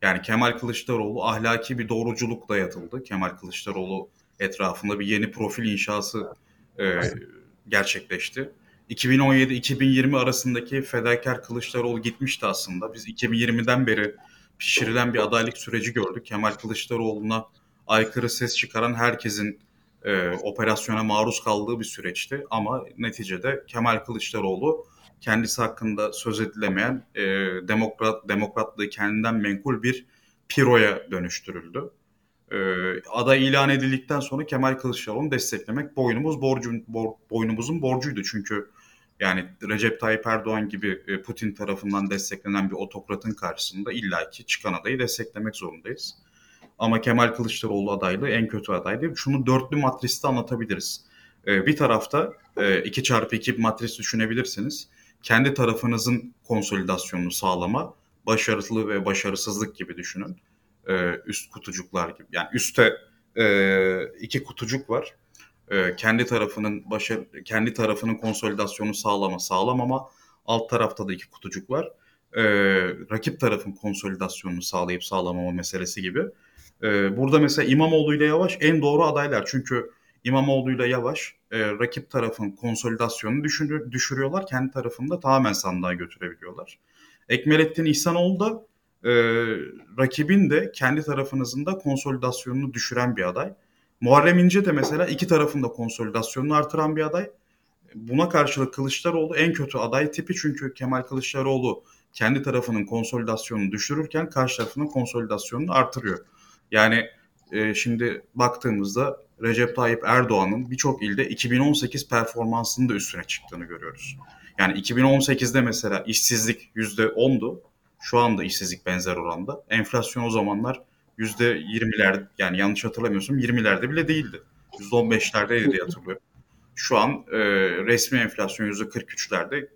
Yani Kemal Kılıçdaroğlu ahlaki bir doğruculukla yatıldı. Kemal Kılıçdaroğlu etrafında bir yeni profil inşası e, gerçekleşti. 2017-2020 arasındaki fedakar Kılıçdaroğlu gitmişti aslında. Biz 2020'den beri pişirilen bir adaylık süreci gördük. Kemal Kılıçdaroğlu'na aykırı ses çıkaran herkesin e, operasyona maruz kaldığı bir süreçti. Ama neticede Kemal Kılıçdaroğlu kendisi hakkında söz edilemeyen e, demokrat demokratlığı kendinden menkul bir piroya dönüştürüldü. E, aday ilan edildikten sonra Kemal Kılıçdaroğlu'nu desteklemek boynumuz borcun bor, boynumuzun borcuydu çünkü yani Recep Tayyip Erdoğan gibi e, Putin tarafından desteklenen bir otokratın karşısında illaki çıkan adayı desteklemek zorundayız. Ama Kemal Kılıçdaroğlu adaylığı en kötü adaydı. Şunu dörtlü matriste anlatabiliriz. E, bir tarafta e, 2 çarpı 2 matris düşünebilirsiniz kendi tarafınızın konsolidasyonunu sağlama, başarılı ve başarısızlık gibi düşünün. Ee, üst kutucuklar gibi. Yani üstte e, iki kutucuk var. E, kendi tarafının başarı, kendi tarafının konsolidasyonu sağlama, sağlamama. Alt tarafta da iki kutucuk var. E, rakip tarafın konsolidasyonunu sağlayıp sağlamama meselesi gibi. E, burada mesela İmamoğlu ile Yavaş en doğru adaylar. Çünkü İmamoğlu ile Yavaş e, rakip tarafın konsolidasyonunu düşürü, düşürüyorlar. Kendi tarafını da tamamen sandığa götürebiliyorlar. Ekmelettin İhsanoğlu da e, rakibin de kendi tarafınızın da konsolidasyonunu düşüren bir aday. Muharrem İnce de mesela iki tarafın da konsolidasyonunu artıran bir aday. Buna karşılık Kılıçdaroğlu en kötü aday tipi çünkü Kemal Kılıçdaroğlu kendi tarafının konsolidasyonunu düşürürken karşı tarafının konsolidasyonunu artırıyor. Yani e, şimdi baktığımızda Recep Tayyip Erdoğan'ın birçok ilde 2018 performansının da üstüne çıktığını görüyoruz. Yani 2018'de mesela işsizlik %10'du. Şu anda işsizlik benzer oranda. Enflasyon o zamanlar %20'ler yani yanlış hatırlamıyorsam 20'lerde bile değildi. %15'lerdeydi diye hatırlıyorum. Şu an e, resmi enflasyon %43'lerde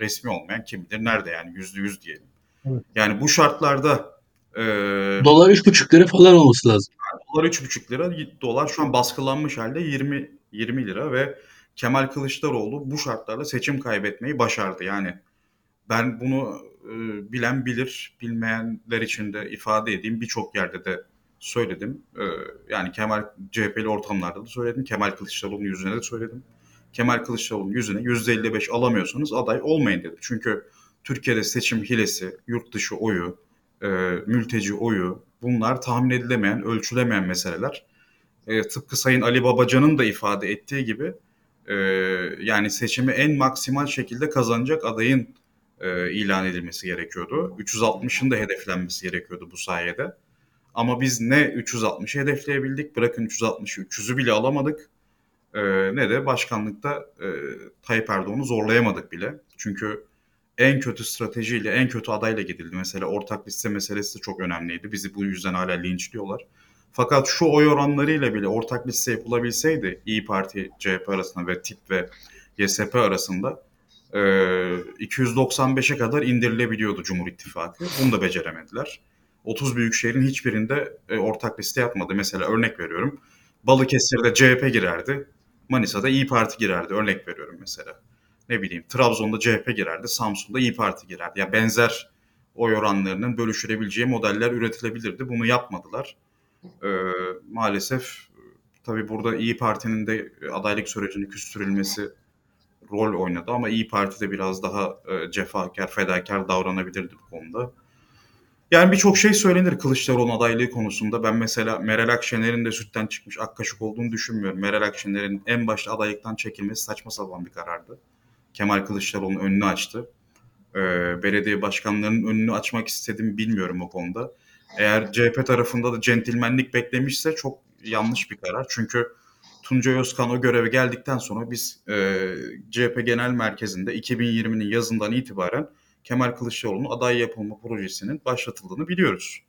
resmi olmayan kim bilir nerede yani %100 diyelim. Evet. Yani bu şartlarda e, Dolar 3,5 lira falan olması lazım. dolar 3,5 lira, dolar şu an baskılanmış halde 20 20 lira ve Kemal Kılıçdaroğlu bu şartlarda seçim kaybetmeyi başardı. Yani Ben bunu e, bilen bilir, bilmeyenler için de ifade edeyim. Birçok yerde de söyledim. E, yani Kemal CHP'li ortamlarda da söyledim. Kemal Kılıçdaroğlu'nun yüzüne de söyledim. Kemal Kılıçdaroğlu'nun yüzüne %55 alamıyorsanız aday olmayın dedim. Çünkü Türkiye'de seçim hilesi, yurt dışı oyu, e, mülteci oyu bunlar tahmin edilemeyen, ölçülemeyen meseleler. E, tıpkı Sayın Ali Babacan'ın da ifade ettiği gibi e, yani seçimi en maksimal şekilde kazanacak adayın e, ilan edilmesi gerekiyordu. 360'ın da hedeflenmesi gerekiyordu bu sayede. Ama biz ne 360'ı hedefleyebildik, bırakın 360'ı 300'ü bile alamadık. E, ne de başkanlıkta e, Tayyip Erdoğan'ı zorlayamadık bile. Çünkü en kötü stratejiyle, en kötü adayla gidildi. Mesela ortak liste meselesi de çok önemliydi. Bizi bu yüzden hala linçliyorlar. Fakat şu oy oranlarıyla bile ortak liste yapılabilseydi İyi Parti, CHP arasında ve TİP ve YSP arasında 295'e kadar indirilebiliyordu Cumhur İttifakı. Bunu da beceremediler. 30 büyük şehrin hiçbirinde ortak liste yapmadı. Mesela örnek veriyorum. Balıkesir'de CHP girerdi. Manisa'da İyi Parti girerdi. Örnek veriyorum mesela. Ne bileyim Trabzon'da CHP girerdi. Samsun'da İyi Parti girerdi. Ya yani benzer oy oranlarının bölüşülebileceği modeller üretilebilirdi. Bunu yapmadılar. Ee, maalesef tabii burada İyi Parti'nin de adaylık sürecini küstürülmesi rol oynadı ama İyi Parti de biraz daha e, cefakar, fedakar davranabilirdi bu konuda. Yani birçok şey söylenir Kılıçdaroğlu'nun adaylığı konusunda. Ben mesela Meral Akşener'in de sütten çıkmış ak kaşık olduğunu düşünmüyorum. Meral Akşener'in en başta adaylıktan çekilmesi saçma sapan bir karardı. Kemal Kılıçdaroğlu'nun önünü açtı. Ee, belediye başkanlarının önünü açmak istedim bilmiyorum o konuda. Eğer CHP tarafında da centilmenlik beklemişse çok yanlış bir karar. Çünkü Tuncay Özkan o göreve geldikten sonra biz e, CHP Genel Merkezi'nde 2020'nin yazından itibaren Kemal Kılıçdaroğlu'nun aday yapılma projesinin başlatıldığını biliyoruz.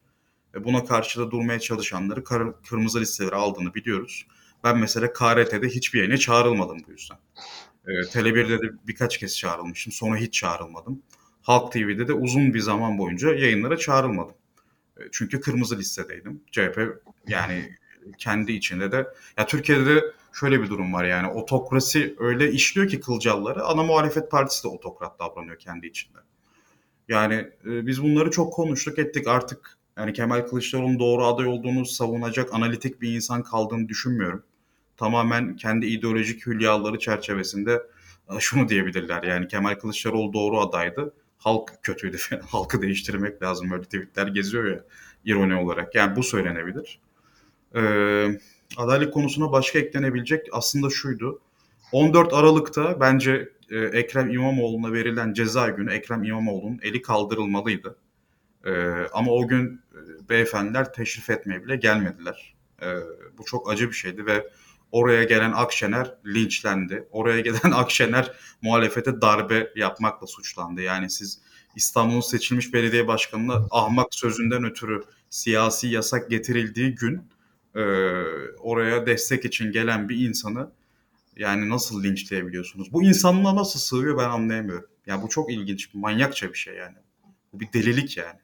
E, buna karşı da durmaya çalışanları kar, kırmızı listelere aldığını biliyoruz. Ben mesela KRT'de hiçbir yayına çağrılmadım bu yüzden. E, Tele1'de de birkaç kez çağrılmıştım. Sonra hiç çağrılmadım. Halk TV'de de uzun bir zaman boyunca yayınlara çağrılmadım. E, çünkü kırmızı listedeydim. CHP yani kendi içinde de ya Türkiye'de de şöyle bir durum var yani otokrasi öyle işliyor ki kılcalları ana muhalefet partisi de otokrat davranıyor kendi içinde. Yani e, biz bunları çok konuştuk ettik artık yani Kemal Kılıçdaroğlu'nun doğru aday olduğunu savunacak analitik bir insan kaldığını düşünmüyorum. Tamamen kendi ideolojik hülyaları çerçevesinde e, şunu diyebilirler yani Kemal Kılıçdaroğlu doğru adaydı. Halk kötüydü. Halkı değiştirmek lazım. Böyle tweetler geziyor ya ironi olarak. Yani bu söylenebilir. Ee, adaylık konusuna başka eklenebilecek aslında şuydu. 14 Aralık'ta bence e, Ekrem İmamoğlu'na verilen ceza günü Ekrem İmamoğlu'nun eli kaldırılmalıydı. E, ama o gün e, beyefendiler teşrif etmeye bile gelmediler. E, bu çok acı bir şeydi ve oraya gelen Akşener linçlendi. Oraya gelen Akşener muhalefete darbe yapmakla suçlandı. Yani siz İstanbul'un seçilmiş belediye başkanına ahmak sözünden ötürü siyasi yasak getirildiği gün e, oraya destek için gelen bir insanı yani nasıl linçleyebiliyorsunuz? Bu insanlığa nasıl sığıyor ben anlayamıyorum. Yani bu çok ilginç, manyakça bir şey yani. Bu bir delilik yani.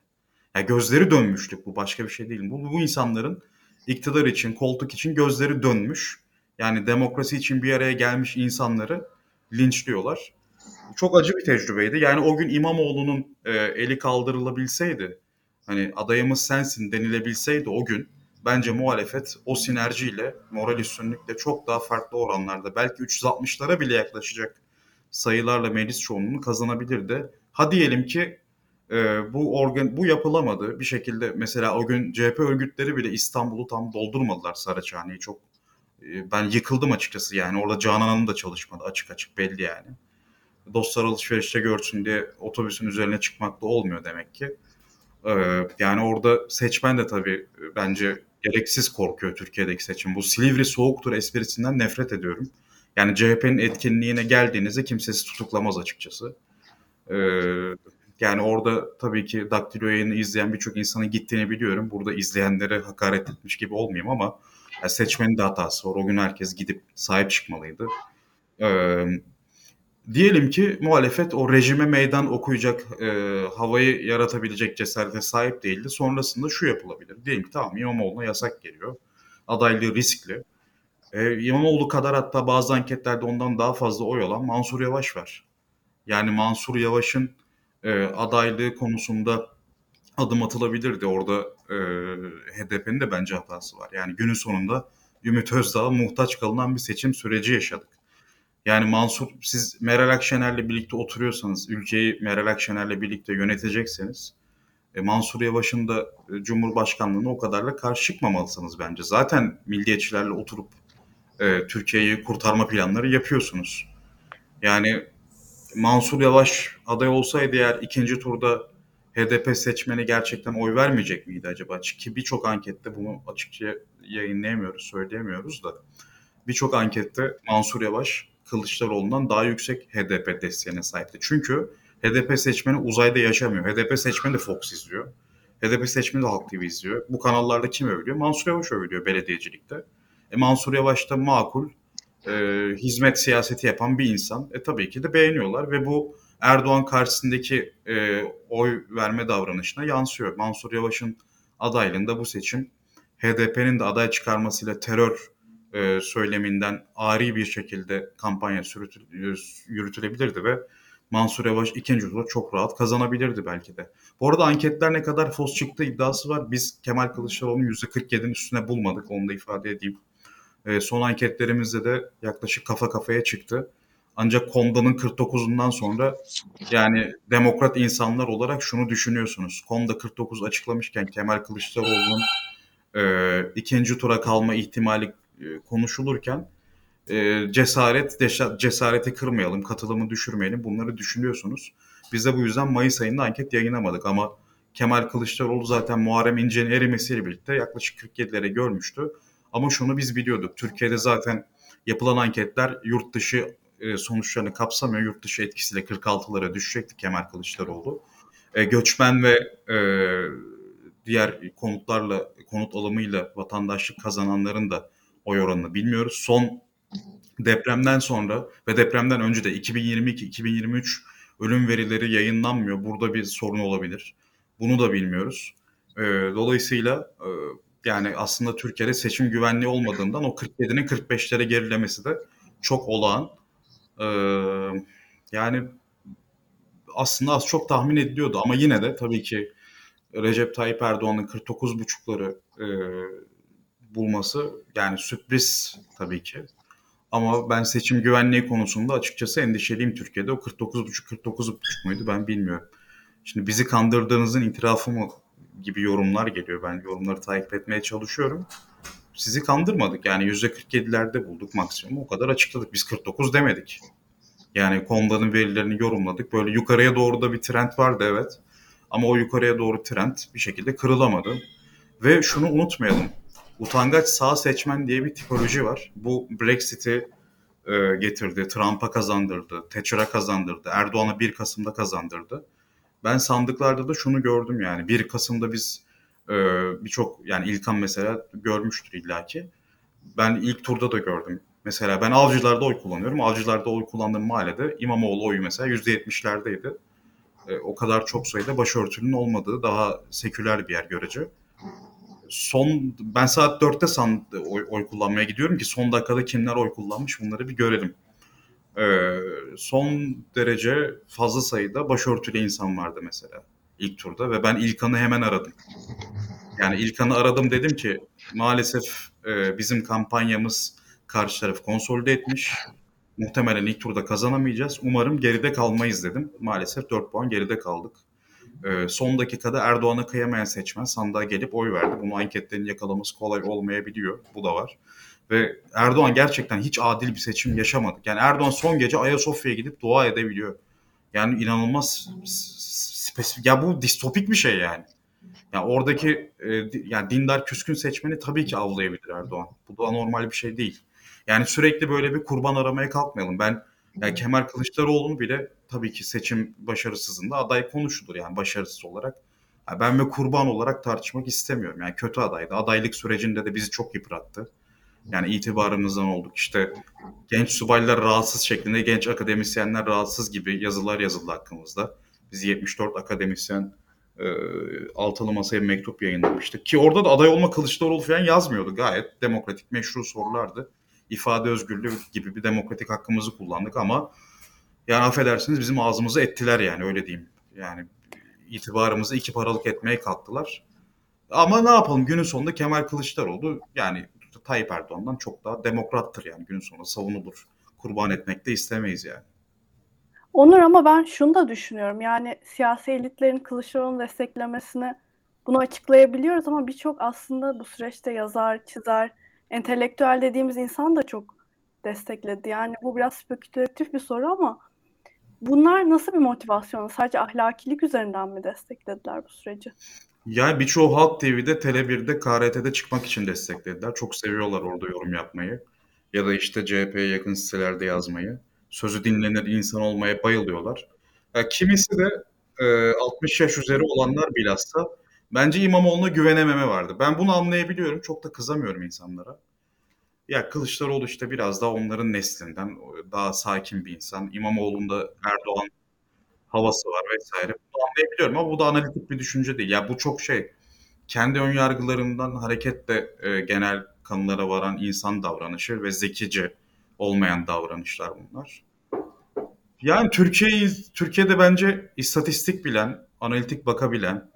Ya gözleri dönmüşlük bu başka bir şey değil. Bu, bu insanların iktidar için, koltuk için gözleri dönmüş. Yani demokrasi için bir araya gelmiş insanları linçliyorlar. Çok acı bir tecrübeydi. Yani o gün İmamoğlu'nun e, eli kaldırılabilseydi, hani adayımız sensin denilebilseydi o gün bence muhalefet o sinerjiyle, moral üstünlükle çok daha farklı oranlarda belki 360'lara bile yaklaşacak sayılarla meclis çoğunluğunu kazanabilirdi. Ha diyelim ki e, bu organ bu yapılamadı. Bir şekilde mesela o gün CHP örgütleri bile İstanbul'u tam doldurmadılar Saraçhane'yi çok. E, ben yıkıldım açıkçası yani orada Canan Hanım da çalışmadı açık açık belli yani. Dostlar alışverişte görsün diye otobüsün üzerine çıkmak da olmuyor demek ki. Ee, yani orada seçmen de tabii bence gereksiz korkuyor Türkiye'deki seçim. Bu Silivri soğuktur esprisinden nefret ediyorum. Yani CHP'nin etkinliğine geldiğinizde kimsesi tutuklamaz açıkçası. Ee, yani orada tabii ki daktilo yayını izleyen birçok insanın gittiğini biliyorum. Burada izleyenlere hakaret etmiş gibi olmayayım ama yani seçmenin de hatası var. O gün herkes gidip sahip çıkmalıydı. Ee, diyelim ki muhalefet o rejime meydan okuyacak e, havayı yaratabilecek cesarete sahip değildi. Sonrasında şu yapılabilir. Diyelim ki tamam İmamoğlu'na yasak geliyor. Adaylığı riskli. E, İmamoğlu kadar hatta bazı anketlerde ondan daha fazla oy alan Mansur Yavaş var. Yani Mansur Yavaş'ın e, adaylığı konusunda adım atılabilirdi. Orada e, HDP'nin de bence hatası var. Yani günün sonunda Ümit Özdağ'a muhtaç kalınan bir seçim süreci yaşadık. Yani Mansur siz Meral Akşener'le birlikte oturuyorsanız, ülkeyi Meral Akşener'le birlikte yönetecekseniz e, Mansur Yavaş'ın da e, Cumhurbaşkanlığına o kadarla karşı çıkmamalısınız bence. Zaten milliyetçilerle oturup e, Türkiye'yi kurtarma planları yapıyorsunuz. Yani Mansur Yavaş aday olsaydı eğer ikinci turda HDP seçmeni gerçekten oy vermeyecek miydi acaba? Ki birçok ankette bunu açıkça yayınlayamıyoruz, söyleyemiyoruz da birçok ankette Mansur Yavaş Kılıçdaroğlu'ndan daha yüksek HDP desteğine sahipti. Çünkü HDP seçmeni uzayda yaşamıyor. HDP seçmeni de Fox izliyor. HDP seçmeni de Halk TV izliyor. Bu kanallarda kim övülüyor? Mansur Yavaş övülüyor belediyecilikte. E, Mansur Yavaş da makul, e, hizmet siyaseti yapan bir insan. E tabii ki de beğeniyorlar ve bu Erdoğan karşısındaki e, oy verme davranışına yansıyor. Mansur Yavaş'ın adaylığında bu seçim HDP'nin de aday çıkarmasıyla terör e, söyleminden ari bir şekilde kampanya sürütül, yürütülebilirdi ve Mansur Yavaş ikinci turda çok rahat kazanabilirdi belki de. Bu arada anketler ne kadar fos çıktı iddiası var. Biz Kemal Kılıçdaroğlu'nun %47'nin üstüne bulmadık. Onu da ifade edeyim. E, son anketlerimizde de yaklaşık kafa kafaya çıktı. Ancak Konda'nın 49'undan sonra yani demokrat insanlar olarak şunu düşünüyorsunuz. Konda 49 açıklamışken Kemal Kılıçdaroğlu'nun e, ikinci tura kalma ihtimali e, konuşulurken e, cesaret, cesareti kırmayalım, katılımı düşürmeyelim bunları düşünüyorsunuz. Biz de bu yüzden Mayıs ayında anket yayınlamadık ama Kemal Kılıçdaroğlu zaten Muharrem İnce'nin erimesiyle birlikte yaklaşık 47'lere görmüştü. Ama şunu biz biliyorduk. Türkiye'de zaten yapılan anketler yurt dışı e, sonuçlarını kapsamıyor. Yurt dışı etkisiyle 46'lara düşecekti Kemal Kılıçdaroğlu. E, göçmen ve e, diğer konutlarla, konut alımıyla vatandaşlık kazananların da oy oranını bilmiyoruz. Son depremden sonra ve depremden önce de 2022-2023 ölüm verileri yayınlanmıyor. Burada bir sorun olabilir. Bunu da bilmiyoruz. E, dolayısıyla e, yani aslında Türkiye'de seçim güvenliği olmadığından o 47'nin 45'lere gerilemesi de çok olağan. Yani aslında az çok tahmin ediliyordu ama yine de tabii ki Recep Tayyip Erdoğan'ın 49,5'ları e, bulması yani sürpriz tabii ki. Ama ben seçim güvenliği konusunda açıkçası endişeliyim Türkiye'de. O 49,5-49,5 muydu ben bilmiyorum. Şimdi bizi kandırdığınızın itirafı mı gibi yorumlar geliyor. Ben yorumları takip etmeye çalışıyorum. Sizi kandırmadık. Yani %47'lerde bulduk maksimum. O kadar açıkladık. Biz 49 demedik. Yani Konda'nın verilerini yorumladık. Böyle yukarıya doğru da bir trend vardı evet. Ama o yukarıya doğru trend bir şekilde kırılamadı. Ve şunu unutmayalım. Utangaç sağ seçmen diye bir tipoloji var. Bu Brexit'i e, getirdi, Trump'a kazandırdı, Thatcher'a kazandırdı, Erdoğan'a 1 Kasım'da kazandırdı. Ben sandıklarda da şunu gördüm yani 1 Kasım'da biz e, birçok yani İlkan mesela görmüştür illaki. Ben ilk turda da gördüm. Mesela ben avcılarda oy kullanıyorum. Avcılarda oy kullandığım mahallede İmamoğlu oyu mesela %70'lerdeydi. E, o kadar çok sayıda başörtülünün olmadığı daha seküler bir yer görece son ben saat 4'te san, oy, oy kullanmaya gidiyorum ki son dakikada kimler oy kullanmış bunları bir görelim. Ee, son derece fazla sayıda başörtülü insan vardı mesela ilk turda ve ben İlkan'ı hemen aradım. Yani İlkan'ı aradım dedim ki maalesef e, bizim kampanyamız karşı taraf konsolide etmiş. Muhtemelen ilk turda kazanamayacağız. Umarım geride kalmayız dedim. Maalesef 4 puan geride kaldık. Ee, son dakikada Erdoğan'a kıyamayan seçmen sandığa gelip oy verdi. Bunu anketlerin yakalaması kolay olmayabiliyor. Bu da var. Ve Erdoğan gerçekten hiç adil bir seçim yaşamadı. Yani Erdoğan son gece Ayasofya'ya gidip dua edebiliyor. Yani inanılmaz spesifik. Ya bu distopik bir şey yani. Yani oradaki e, yani dindar küskün seçmeni tabii ki avlayabilir Erdoğan. Bu da normal bir şey değil. Yani sürekli böyle bir kurban aramaya kalkmayalım. Ben yani Kemal Kılıçdaroğlu'nu bile tabii ki seçim başarısızında aday konuşulur yani başarısız olarak. Yani ben ve kurban olarak tartışmak istemiyorum. Yani kötü adaydı. Adaylık sürecinde de bizi çok yıprattı. Yani itibarımızdan olduk. İşte genç subaylar rahatsız şeklinde genç akademisyenler rahatsız gibi yazılar yazıldı hakkımızda. Biz 74 akademisyen e, altılı masaya mektup yayınlamıştık. Ki orada da aday olma Kılıçdaroğlu falan yazmıyordu. Gayet demokratik meşru sorulardı. İfade özgürlüğü gibi bir demokratik hakkımızı kullandık ama yani affedersiniz bizim ağzımızı ettiler yani öyle diyeyim. Yani itibarımızı iki paralık etmeye kalktılar. Ama ne yapalım günün sonunda Kemal Kılıçdaroğlu yani Tayyip Erdoğan'dan çok daha demokrattır yani günün sonunda savunulur. Kurban etmek de istemeyiz yani. Onur ama ben şunu da düşünüyorum. Yani siyasi elitlerin Kılıçdaroğlu'nu desteklemesini bunu açıklayabiliyoruz ama birçok aslında bu süreçte yazar, çizer, entelektüel dediğimiz insan da çok destekledi. Yani bu biraz spekülatif bir soru ama bunlar nasıl bir motivasyon? Sadece ahlakilik üzerinden mi desteklediler bu süreci? Yani birçoğu Halk TV'de, Tele1'de, KRT'de çıkmak için desteklediler. Çok seviyorlar orada yorum yapmayı. Ya da işte CHP'ye yakın sitelerde yazmayı. Sözü dinlenir insan olmaya bayılıyorlar. Kimisi de e, 60 yaş üzeri olanlar bilhassa bence İmamoğlu'na güvenememe vardı. Ben bunu anlayabiliyorum. Çok da kızamıyorum insanlara. Ya Kılıçdaroğlu işte biraz daha onların neslinden daha sakin bir insan. İmamoğlu'nda Erdoğan havası var vesaire. Bunu anlayabiliyorum ama bu da analitik bir düşünce değil. Ya bu çok şey kendi ön yargılarından hareketle e, genel kanılara varan insan davranışı ve zekice olmayan davranışlar bunlar. Yani Türkiye'yi Türkiye'de bence istatistik bilen, analitik bakabilen,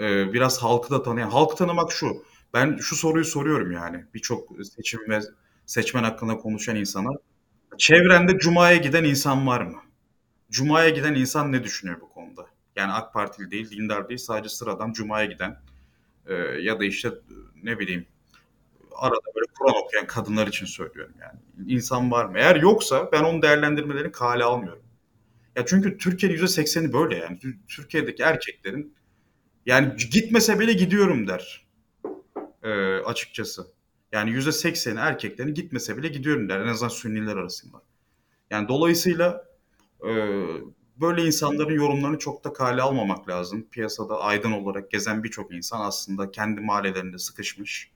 e, biraz halkı da tanıyan. Halkı tanımak şu. Ben şu soruyu soruyorum yani birçok seçim ve seçmen hakkında konuşan insana. Çevrende Cuma'ya giden insan var mı? Cuma'ya giden insan ne düşünüyor bu konuda? Yani AK Partili değil, dindar değil, sadece sıradan Cuma'ya giden e, ya da işte ne bileyim arada böyle Kur'an okuyan kadınlar için söylüyorum yani. İnsan var mı? Eğer yoksa ben onun değerlendirmelerini kale almıyorum. Ya çünkü Türkiye'nin %80'i böyle yani. Türkiye'deki erkeklerin yani gitmese bile gidiyorum der. E, açıkçası. Yani %80'i erkeklerin gitmese bile gidiyorum der. En azından Sünniler arasında. Yani dolayısıyla e, böyle insanların yorumlarını çok da kale almamak lazım. Piyasada aydın olarak gezen birçok insan aslında kendi mahallelerinde sıkışmış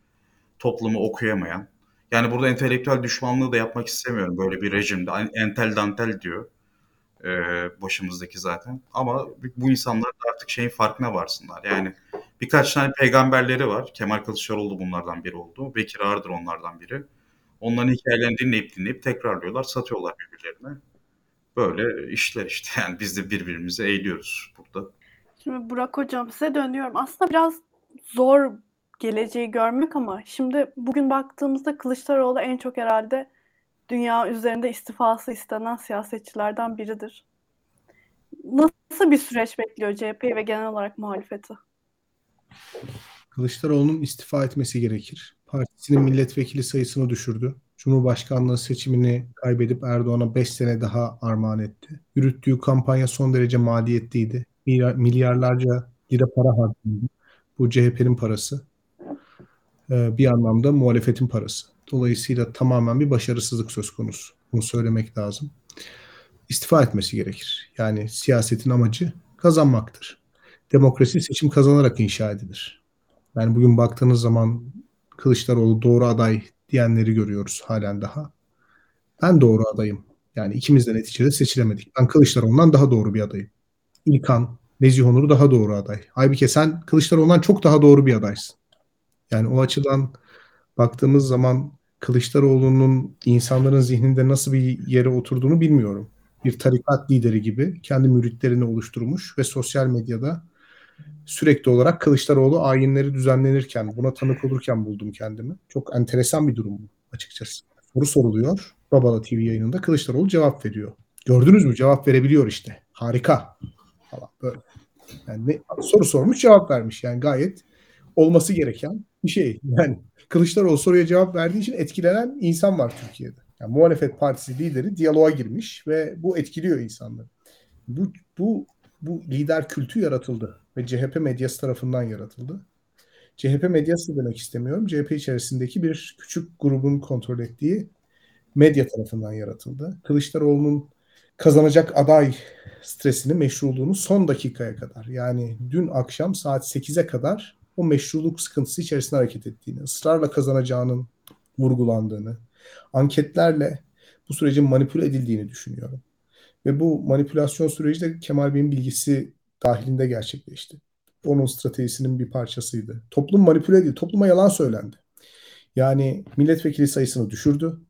toplumu okuyamayan. Yani burada entelektüel düşmanlığı da yapmak istemiyorum böyle bir rejimde. Entel dantel diyor e, başımızdaki zaten. Ama bu insanlar da artık şeyin farkına varsınlar. Yani birkaç tane peygamberleri var. Kemal Kılıçdaroğlu bunlardan biri oldu. Bekir Ağırdır onlardan biri. Onların hikayelerini dinleyip dinleyip tekrarlıyorlar, satıyorlar birbirlerine. Böyle işler işte. Yani biz de birbirimizi eğiliyoruz burada. Şimdi Burak Hocam size dönüyorum. Aslında biraz zor geleceği görmek ama şimdi bugün baktığımızda Kılıçdaroğlu en çok herhalde dünya üzerinde istifası istenen siyasetçilerden biridir. Nasıl bir süreç bekliyor CHP ve genel olarak muhalefeti? Kılıçdaroğlu'nun istifa etmesi gerekir. Partisinin milletvekili sayısını düşürdü. Cumhurbaşkanlığı seçimini kaybedip Erdoğan'a 5 sene daha armağan etti. Yürüttüğü kampanya son derece maliyetliydi. Milyarlarca lira para harcandı. Bu CHP'nin parası. Ee, bir anlamda muhalefetin parası. Dolayısıyla tamamen bir başarısızlık söz konusu. Bunu söylemek lazım. İstifa etmesi gerekir. Yani siyasetin amacı kazanmaktır. Demokrasi seçim kazanarak inşa edilir. Yani bugün baktığınız zaman Kılıçdaroğlu doğru aday diyenleri görüyoruz halen daha. Ben doğru adayım. Yani ikimiz de neticede seçilemedik. Ben Kılıçdaroğlu'ndan daha doğru bir adayım. İlkan, Nezih Onur daha doğru aday. Aybike sen Kılıçdaroğlu'ndan çok daha doğru bir adaysın. Yani o açıdan baktığımız zaman Kılıçdaroğlu'nun insanların zihninde nasıl bir yere oturduğunu bilmiyorum. Bir tarikat lideri gibi kendi müritlerini oluşturmuş ve sosyal medyada sürekli olarak Kılıçdaroğlu ayinleri düzenlenirken, buna tanık olurken buldum kendimi. Çok enteresan bir durum bu açıkçası. Soru soruluyor. Babala TV yayınında Kılıçdaroğlu cevap veriyor. Gördünüz mü? Cevap verebiliyor işte. Harika. Falan böyle. Yani ne, soru sormuş cevap vermiş. Yani gayet olması gereken bir şey. Yani Kılıçdaroğlu soruya cevap verdiği için etkilenen insan var Türkiye'de. Yani muhalefet partisi lideri diyaloğa girmiş ve bu etkiliyor insanları. Bu, bu, bu lider kültü yaratıldı ve CHP medyası tarafından yaratıldı. CHP medyası demek istemiyorum. CHP içerisindeki bir küçük grubun kontrol ettiği medya tarafından yaratıldı. Kılıçdaroğlu'nun kazanacak aday stresini, meşruluğunu son dakikaya kadar yani dün akşam saat 8'e kadar o meşruluk sıkıntısı içerisinde hareket ettiğini, ısrarla kazanacağının vurgulandığını, anketlerle bu sürecin manipüle edildiğini düşünüyorum. Ve bu manipülasyon süreci de Kemal Bey'in bilgisi dahilinde gerçekleşti. Onun stratejisinin bir parçasıydı. Toplum manipüle edildi. Topluma yalan söylendi. Yani milletvekili sayısını düşürdü.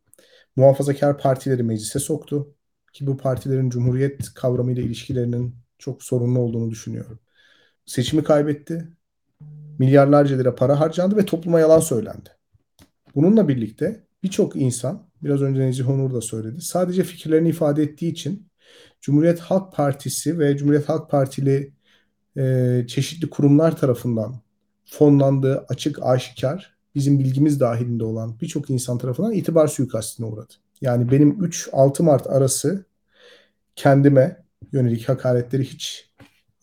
Muhafazakar partileri meclise soktu. Ki bu partilerin cumhuriyet kavramıyla ilişkilerinin çok sorunlu olduğunu düşünüyorum. Seçimi kaybetti. Milyarlarca lira para harcandı ve topluma yalan söylendi. Bununla birlikte birçok insan, biraz önce Nezih Onur da söyledi, sadece fikirlerini ifade ettiği için Cumhuriyet Halk Partisi ve Cumhuriyet Halk Partili e, çeşitli kurumlar tarafından fonlandığı açık aşikar bizim bilgimiz dahilinde olan birçok insan tarafından itibar suikastine uğradı. Yani benim 3-6 Mart arası kendime yönelik hakaretleri hiç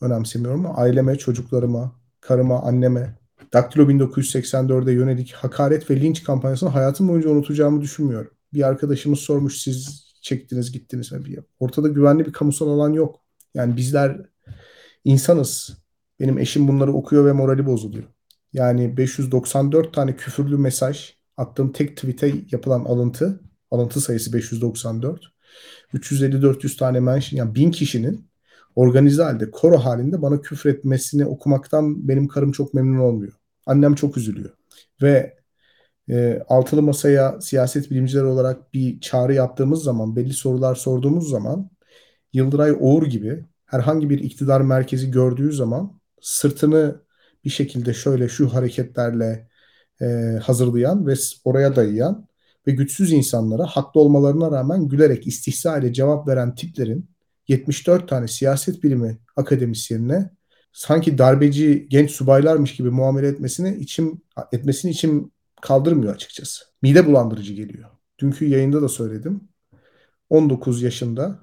önemsemiyorum aileme, çocuklarıma, karıma, anneme, Daktilo 1984'e yönelik hakaret ve linç kampanyasını hayatım boyunca unutacağımı düşünmüyorum. Bir arkadaşımız sormuş siz çektiniz gittiniz mi? Ortada güvenli bir kamusal alan yok. Yani bizler insanız. Benim eşim bunları okuyor ve morali bozuluyor. Yani 594 tane küfürlü mesaj attığım tek tweet'e yapılan alıntı, alıntı sayısı 594. 350-400 tane mention yani 1000 kişinin organize halde, koro halinde bana küfür etmesini okumaktan benim karım çok memnun olmuyor. Annem çok üzülüyor. Ve e, altılı masaya siyaset bilimciler olarak bir çağrı yaptığımız zaman, belli sorular sorduğumuz zaman Yıldıray Oğur gibi herhangi bir iktidar merkezi gördüğü zaman sırtını bir şekilde şöyle şu hareketlerle e, hazırlayan ve oraya dayayan ve güçsüz insanlara haklı olmalarına rağmen gülerek istihza ile cevap veren tiplerin 74 tane siyaset bilimi akademisyenine sanki darbeci genç subaylarmış gibi muamele etmesini içim etmesini içim kaldırmıyor açıkçası. Mide bulandırıcı geliyor. Dünkü yayında da söyledim. 19 yaşında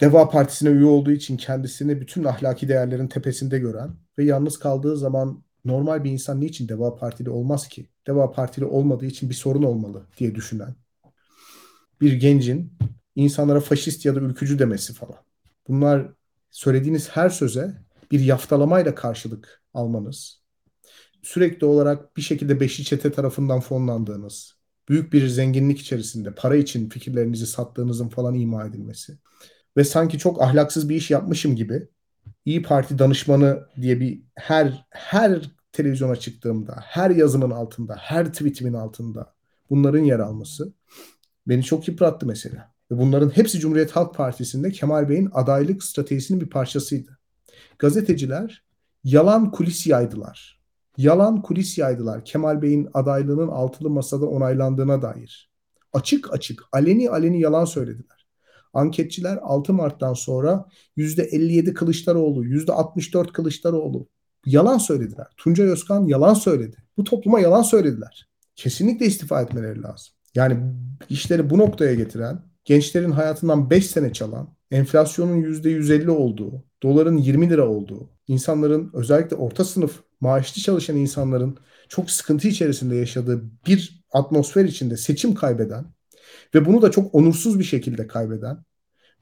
Deva Partisi'ne üye olduğu için kendisini bütün ahlaki değerlerin tepesinde gören ve yalnız kaldığı zaman normal bir insan niçin Deva Partili olmaz ki? Deva Partili olmadığı için bir sorun olmalı diye düşünen bir gencin insanlara faşist ya da ülkücü demesi falan. Bunlar söylediğiniz her söze bir yaftalamayla karşılık almanız, sürekli olarak bir şekilde beşli çete tarafından fonlandığınız, büyük bir zenginlik içerisinde para için fikirlerinizi sattığınızın falan ima edilmesi ve sanki çok ahlaksız bir iş yapmışım gibi İyi Parti danışmanı diye bir her her televizyona çıktığımda, her yazımın altında, her tweetimin altında bunların yer alması beni çok yıprattı mesela. Bunların hepsi Cumhuriyet Halk Partisi'nde Kemal Bey'in adaylık stratejisinin bir parçasıydı. Gazeteciler yalan kulis yaydılar. Yalan kulis yaydılar Kemal Bey'in adaylığının altılı masada onaylandığına dair. Açık açık, aleni aleni yalan söylediler. Anketçiler 6 Mart'tan sonra %57 Kılıçdaroğlu, %64 Kılıçdaroğlu yalan söylediler. Tuncay Özkan yalan söyledi. Bu topluma yalan söylediler. Kesinlikle istifa etmeleri lazım. Yani işleri bu noktaya getiren, gençlerin hayatından 5 sene çalan, enflasyonun %150 olduğu, doların 20 lira olduğu, insanların özellikle orta sınıf maaşlı çalışan insanların çok sıkıntı içerisinde yaşadığı bir atmosfer içinde seçim kaybeden ve bunu da çok onursuz bir şekilde kaybeden,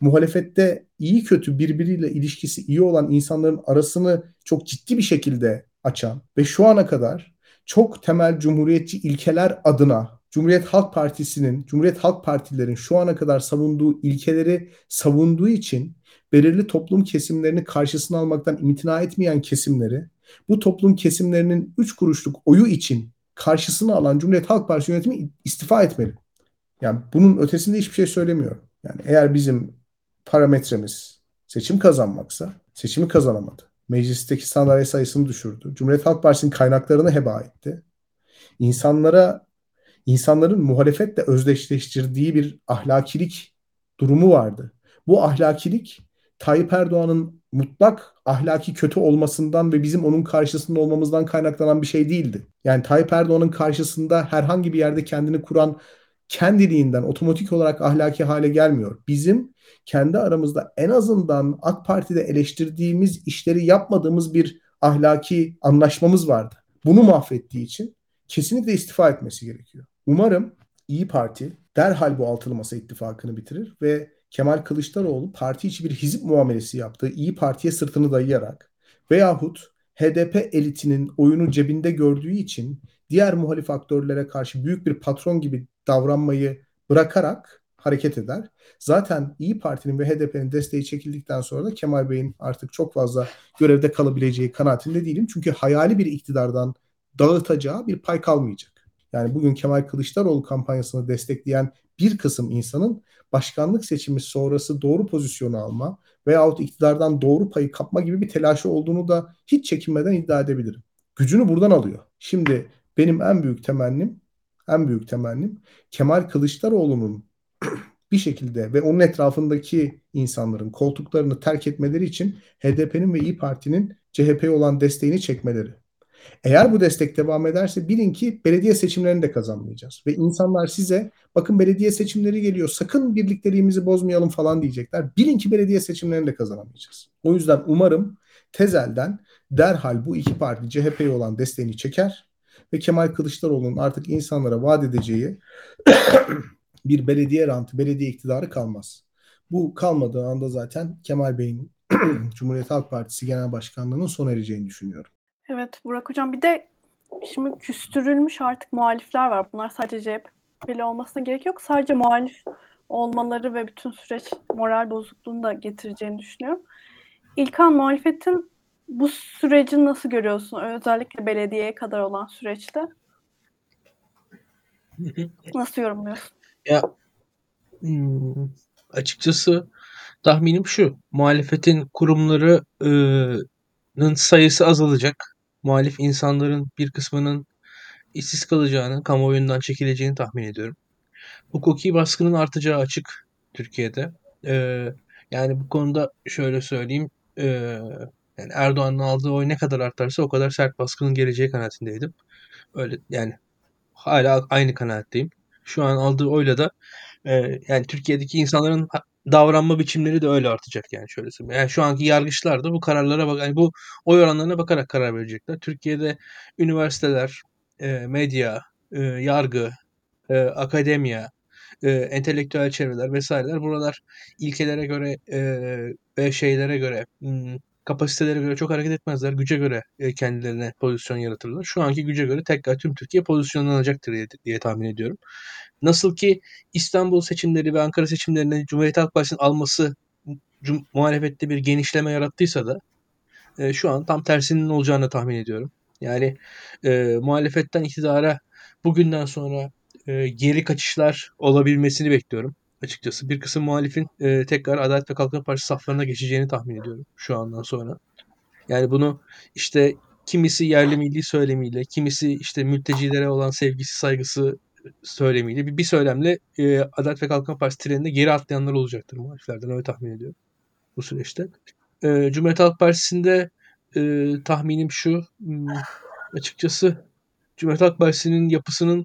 muhalefette iyi kötü birbiriyle ilişkisi iyi olan insanların arasını çok ciddi bir şekilde açan ve şu ana kadar çok temel cumhuriyetçi ilkeler adına Cumhuriyet Halk Partisi'nin, Cumhuriyet Halk Partilerin şu ana kadar savunduğu ilkeleri savunduğu için belirli toplum kesimlerini karşısına almaktan imtina etmeyen kesimleri bu toplum kesimlerinin 3 kuruşluk oyu için karşısına alan Cumhuriyet Halk Partisi yönetimi istifa etmeli. Yani bunun ötesinde hiçbir şey söylemiyorum. Yani eğer bizim parametremiz seçim kazanmaksa seçimi kazanamadı. Meclisteki sandalye sayısını düşürdü. Cumhuriyet Halk Partisi'nin kaynaklarını heba etti. İnsanlara insanların muhalefetle özdeşleştirdiği bir ahlakilik durumu vardı. Bu ahlakilik Tayyip Erdoğan'ın mutlak ahlaki kötü olmasından ve bizim onun karşısında olmamızdan kaynaklanan bir şey değildi. Yani Tayyip Erdoğan'ın karşısında herhangi bir yerde kendini kuran kendiliğinden otomatik olarak ahlaki hale gelmiyor. Bizim kendi aramızda en azından AK Parti'de eleştirdiğimiz işleri yapmadığımız bir ahlaki anlaşmamız vardı. Bunu mahvettiği için kesinlikle istifa etmesi gerekiyor. Umarım İyi Parti derhal bu altılı masa ittifakını bitirir ve Kemal Kılıçdaroğlu parti içi bir hizip muamelesi yaptığı İyi Parti'ye sırtını dayayarak veyahut HDP elitinin oyunu cebinde gördüğü için diğer muhalif aktörlere karşı büyük bir patron gibi davranmayı bırakarak hareket eder. Zaten İyi Parti'nin ve HDP'nin desteği çekildikten sonra da Kemal Bey'in artık çok fazla görevde kalabileceği kanaatinde değilim. Çünkü hayali bir iktidardan dağıtacağı bir pay kalmayacak. Yani bugün Kemal Kılıçdaroğlu kampanyasını destekleyen bir kısım insanın başkanlık seçimi sonrası doğru pozisyonu alma veyahut iktidardan doğru payı kapma gibi bir telaşı olduğunu da hiç çekinmeden iddia edebilirim. Gücünü buradan alıyor. Şimdi benim en büyük temennim, en büyük temennim Kemal Kılıçdaroğlu'nun bir şekilde ve onun etrafındaki insanların koltuklarını terk etmeleri için HDP'nin ve İyi Parti'nin CHP'ye olan desteğini çekmeleri. Eğer bu destek devam ederse bilin ki belediye seçimlerini de kazanmayacağız. Ve insanlar size bakın belediye seçimleri geliyor sakın birlikteliğimizi bozmayalım falan diyecekler. Bilin ki belediye seçimlerini de kazanamayacağız. O yüzden umarım tezelden derhal bu iki parti CHP'ye olan desteğini çeker ve Kemal Kılıçdaroğlu'nun artık insanlara vaat edeceği bir belediye rantı, belediye iktidarı kalmaz. Bu kalmadığı anda zaten Kemal Bey'in Cumhuriyet Halk Partisi Genel Başkanlığı'nın sona ereceğini düşünüyorum. Evet Burak Hocam bir de şimdi küstürülmüş artık muhalifler var. Bunlar sadece CHP'li olmasına gerek yok. Sadece muhalif olmaları ve bütün süreç moral bozukluğunu da getireceğini düşünüyorum. İlkan muhalefetin bu süreci nasıl görüyorsun? Özellikle belediyeye kadar olan süreçte. Nasıl yorumluyorsun? Ya hmm, açıkçası tahminim şu. Muhalefetin kurumlarının sayısı azalacak. Muhalif insanların bir kısmının işsiz kalacağını, kamuoyundan çekileceğini tahmin ediyorum. Hukuki baskının artacağı açık Türkiye'de. Ee, yani bu konuda şöyle söyleyeyim. E, yani Erdoğan'ın aldığı oy ne kadar artarsa o kadar sert baskının geleceği kanaatindeydim. Öyle yani hala aynı kanaatteyim. Şu an aldığı oyla da e, yani Türkiye'deki insanların davranma biçimleri de öyle artacak yani şöyle söyleyeyim. Yani şu anki yargıçlar da bu kararlara bak yani bu oy oranlarına bakarak karar verecekler. Türkiye'de üniversiteler, e, medya, e, yargı, e, akademiya, e, entelektüel çevreler vesaireler buralar ilkelere göre e, ve şeylere göre hmm, kapasitelere göre çok hareket etmezler. Güce göre e, kendilerine pozisyon yaratırlar. Şu anki güce göre tekrar tüm Türkiye pozisyonlanacaktır diye, diye tahmin ediyorum. Nasıl ki İstanbul seçimleri ve Ankara seçimlerinde Cumhuriyet Halk Partisi'nin alması cum- muhalefette bir genişleme yarattıysa da e, şu an tam tersinin olacağını tahmin ediyorum. Yani e, muhalefetten iktidara bugünden sonra e, geri kaçışlar olabilmesini bekliyorum açıkçası. Bir kısım muhalifin e, tekrar Adalet ve Kalkınma Partisi saflarına geçeceğini tahmin ediyorum şu andan sonra. Yani bunu işte kimisi yerli milli söylemiyle, kimisi işte mültecilere olan sevgisi, saygısı söylemiyle bir, bir söylemle e, Adalet ve Kalkınma Partisi treninde geri atlayanlar olacaktır muhaliflerden öyle tahmin ediyorum bu süreçte. E, Cumhuriyet Halk Partisi'nde e, tahminim şu hmm, açıkçası Cumhuriyet Halk Partisi'nin yapısının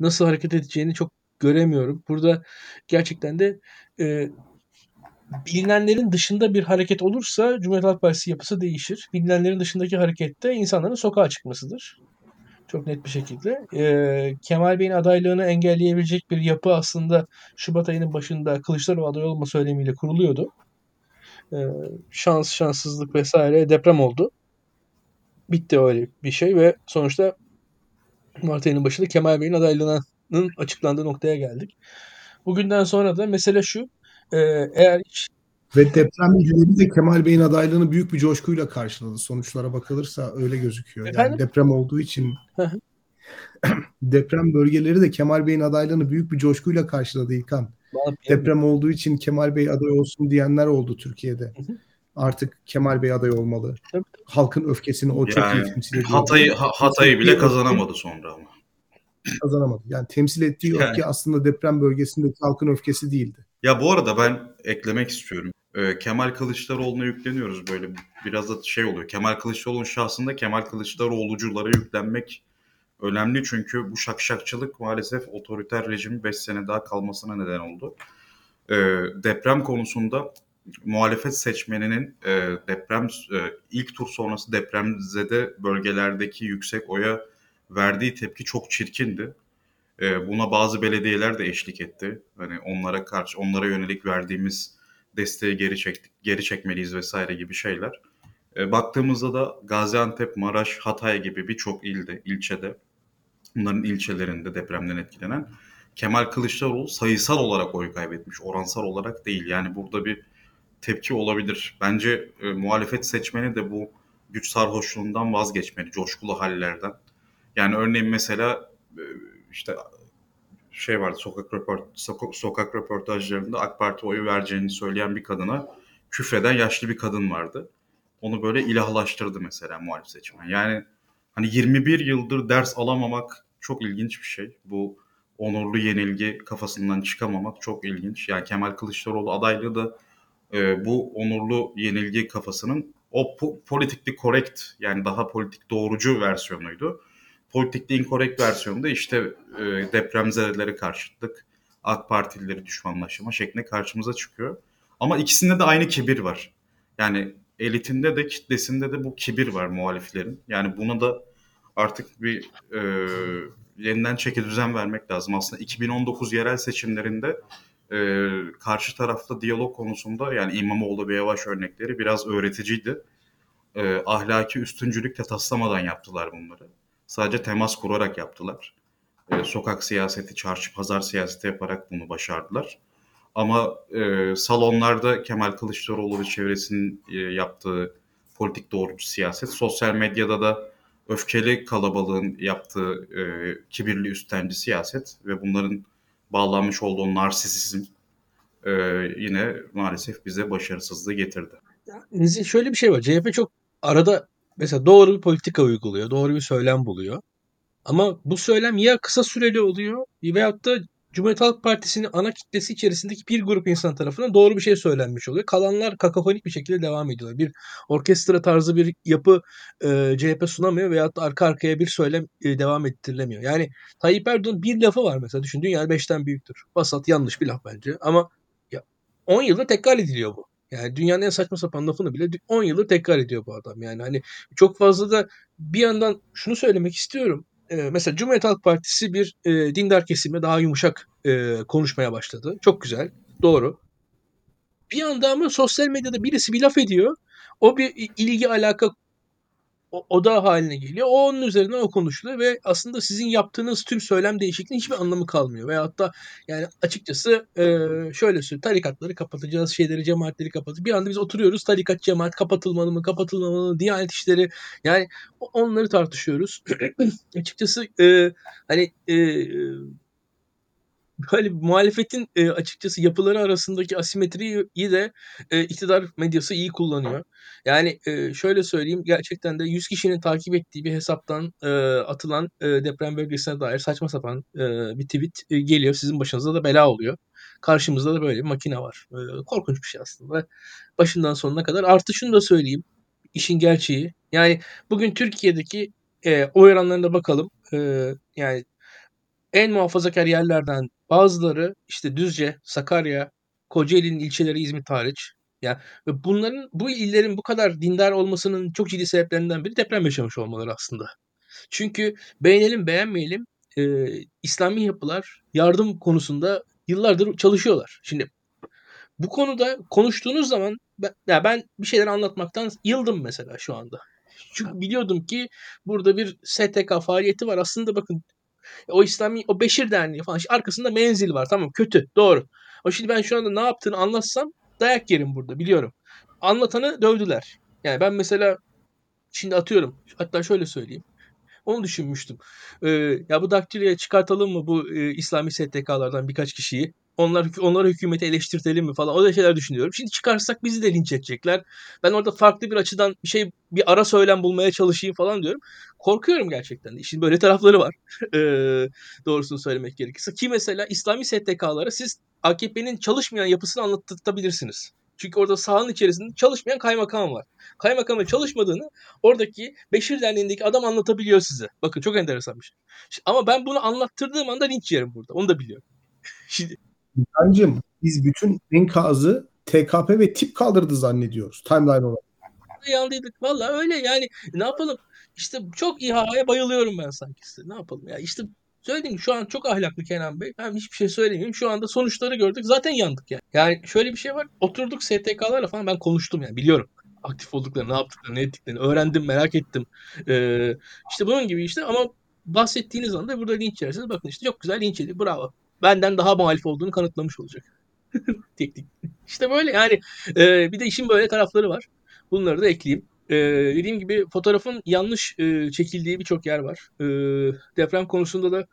nasıl hareket edeceğini çok göremiyorum. Burada gerçekten de e, bilinenlerin dışında bir hareket olursa Cumhuriyet Halk Partisi yapısı değişir. Bilinenlerin dışındaki harekette insanların sokağa çıkmasıdır. Çok net bir şekilde. E, Kemal Bey'in adaylığını engelleyebilecek bir yapı aslında Şubat ayının başında Kılıçdaroğlu aday olma söylemiyle kuruluyordu. E, şans, şanssızlık vesaire deprem oldu. Bitti öyle bir şey ve sonuçta Mart ayının başında Kemal Bey'in adaylığının açıklandığı noktaya geldik. Bugünden sonra da mesele şu. E, eğer hiç Ve depremcileri de Kemal Bey'in adaylığını büyük bir coşkuyla karşıladı. Sonuçlara bakılırsa öyle gözüküyor. Efendim? Yani deprem olduğu için deprem bölgeleri de Kemal Bey'in adaylığını büyük bir coşkuyla karşıladı İlkan. Deprem olduğu için Kemal Bey aday olsun diyenler oldu Türkiye'de. hı. Artık Kemal Bey aday olmalı. Tabii. Halkın öfkesini o çok iyi Yani temsil ediyor. Hatay'ı ha- Hatay'ı bile kazanamadı sonra ama. Kazanamadı. Yani temsil ettiği Yani. öfke aslında deprem bölgesindeki halkın öfkesi değildi. Ya bu arada ben eklemek istiyorum. Ee, Kemal Kılıçdaroğlu'na yükleniyoruz böyle biraz da şey oluyor. Kemal Kılıçdaroğlu'nun şahsında Kemal Kılıçdaroğluculara yüklenmek önemli çünkü bu şakşakçılık maalesef otoriter rejimin 5 sene daha kalmasına neden oldu. Ee, deprem konusunda muhalefet seçmeninin e, deprem e, ilk tur sonrası depremzede bölgelerdeki yüksek oya verdiği tepki çok çirkindi. E, buna bazı belediyeler de eşlik etti. Hani onlara karşı onlara yönelik verdiğimiz desteği geri çektik, geri çekmeliyiz vesaire gibi şeyler. E, baktığımızda da Gaziantep, Maraş, Hatay gibi birçok ilde, ilçede, bunların ilçelerinde depremden etkilenen Kemal Kılıçdaroğlu sayısal olarak oy kaybetmiş, oransal olarak değil. Yani burada bir tepki olabilir. Bence e, muhalefet seçmeni de bu güç sarhoşluğundan vazgeçmeli, coşkulu hallerden. Yani örneğin mesela e, işte şey vardı sokak röport sokak, sokak röportajlarında AK Parti oyu vereceğini söyleyen bir kadına küfreden yaşlı bir kadın vardı. Onu böyle ilahlaştırdı mesela muhalif seçmen. Yani hani 21 yıldır ders alamamak çok ilginç bir şey. Bu onurlu yenilgi kafasından çıkamamak çok ilginç. Yani Kemal Kılıçdaroğlu adaylığı da e, bu onurlu yenilgi kafasının o po- politikli correct yani daha politik doğrucu versiyonuydu. Politikli incorrect versiyonu da işte e, depremzedelere karşıtlık, AK Partilileri düşmanlaşma şeklinde karşımıza çıkıyor. Ama ikisinde de aynı kibir var. Yani elitinde de kitlesinde de bu kibir var muhaliflerin. Yani buna da artık bir e, yeniden çeki düzen vermek lazım. Aslında 2019 yerel seçimlerinde e, karşı tarafta diyalog konusunda yani İmamoğlu ve Yavaş örnekleri biraz öğreticiydi. E, ahlaki üstüncülük de taslamadan yaptılar bunları. Sadece temas kurarak yaptılar. E, sokak siyaseti, çarşı pazar siyaseti yaparak bunu başardılar. Ama e, salonlarda Kemal Kılıçdaroğlu ve çevresinin e, yaptığı politik doğrucu siyaset, sosyal medyada da öfkeli kalabalığın yaptığı e, kibirli üstenci siyaset ve bunların bağlanmış olduğu narsisizm e, yine maalesef bize başarısızlığı getirdi. Şöyle bir şey var. CHP çok arada mesela doğru bir politika uyguluyor. Doğru bir söylem buluyor. Ama bu söylem ya kısa süreli oluyor veyahut da Cumhuriyet Halk Partisi'nin ana kitlesi içerisindeki bir grup insan tarafından doğru bir şey söylenmiş oluyor. Kalanlar kakafonik bir şekilde devam ediyorlar. Bir orkestra tarzı bir yapı e, CHP sunamıyor veyahut da arka arkaya bir söylem e, devam ettirilemiyor. Yani Tayyip Erdoğan bir lafı var mesela düşün dünya beşten büyüktür. Basat yanlış bir laf bence ama ya 10 yılda tekrar ediliyor bu. Yani dünyanın en saçma sapan lafını bile 10 yıldır tekrar ediyor bu adam. Yani hani çok fazla da bir yandan şunu söylemek istiyorum e, mesela Cumhuriyet Halk Partisi bir e, dindar kesimle daha yumuşak e, konuşmaya başladı. Çok güzel, doğru. Bir anda ama sosyal medyada birisi bir laf ediyor. O bir ilgi alaka oda haline geliyor. O onun üzerinden o konuşuluyor ve aslında sizin yaptığınız tüm söylem değişikliğinin hiçbir anlamı kalmıyor. Veya hatta yani açıkçası e, şöyle söyleyeyim tarikatları kapatacağız, şeyleri cemaatleri kapatacağız. Bir anda biz oturuyoruz tarikat cemaat kapatılmalı mı kapatılmamalı mı diyanet işleri yani onları tartışıyoruz. açıkçası e, hani e, böyle muhalefetin e, açıkçası yapıları arasındaki asimetriyi de e, iktidar medyası iyi kullanıyor. Yani e, şöyle söyleyeyim gerçekten de 100 kişinin takip ettiği bir hesaptan e, atılan e, deprem bölgesine dair saçma sapan e, bir tweet e, geliyor. Sizin başınıza da bela oluyor. Karşımızda da böyle bir makine var. E, korkunç bir şey aslında. Başından sonuna kadar. Artı şunu da söyleyeyim. işin gerçeği. Yani bugün Türkiye'deki e, oy oranlarına bakalım. E, yani en muhafazakar yerlerden bazıları işte Düzce, Sakarya, Kocaeli'nin ilçeleri İzmit hariç. Ya ve bunların bu illerin bu kadar dindar olmasının çok ciddi sebeplerinden biri deprem yaşamış olmaları aslında. Çünkü beğenelim beğenmeyelim e, İslami yapılar yardım konusunda yıllardır çalışıyorlar. Şimdi bu konuda konuştuğunuz zaman ben, ya ben bir şeyler anlatmaktan yıldım mesela şu anda. Çünkü biliyordum ki burada bir STK faaliyeti var. Aslında bakın o İslami o Beşir Derneği falan arkasında menzil var tamam kötü doğru. O şimdi ben şu anda ne yaptığını anlatsam dayak yerim burada biliyorum. Anlatanı dövdüler. Yani ben mesela şimdi atıyorum hatta şöyle söyleyeyim. Onu düşünmüştüm. Ee, ya bu daktiloya çıkartalım mı bu e, İslami STK'lardan birkaç kişiyi? Onlar onlara hükümeti eleştirtelim mi falan. O da şeyler düşünüyorum. Şimdi çıkarsak bizi de linç edecekler. Ben orada farklı bir açıdan bir şey bir ara söylem bulmaya çalışayım falan diyorum. Korkuyorum gerçekten. İşin böyle tarafları var. doğrusunu söylemek gerekirse. Ki mesela İslami STK'lara siz AKP'nin çalışmayan yapısını anlatabilirsiniz. Çünkü orada sahanın içerisinde çalışmayan kaymakam var. Kaymakamın çalışmadığını oradaki Beşir Derneği'ndeki adam anlatabiliyor size. Bakın çok enteresan bir şey. Ama ben bunu anlattırdığım anda linç yerim burada. Onu da biliyorum. Şimdi Kancım biz bütün enkazı TKP ve tip kaldırdı zannediyoruz timeline olarak. Yandıydık valla öyle yani. Ne yapalım? İşte çok İHA'ya bayılıyorum ben sanki size. Ne yapalım? Ya işte söyleyeyim şu an çok ahlaklı Kenan Bey. Ben hiçbir şey söylemeyeyim. Şu anda sonuçları gördük. Zaten yandık yani. Yani şöyle bir şey var. Oturduk STK'larla falan ben konuştum yani. Biliyorum aktif olduklarını ne yaptıklarını ne ettiklerini. Öğrendim merak ettim. Ee, işte bunun gibi işte ama bahsettiğiniz anda burada linç yersiniz. Bakın işte çok güzel linç edildi bravo benden daha muhalif olduğunu kanıtlamış olacak. Teknik. İşte böyle yani e, bir de işin böyle tarafları var. Bunları da ekleyeyim. E, dediğim gibi fotoğrafın yanlış e, çekildiği birçok yer var. E, deprem konusunda da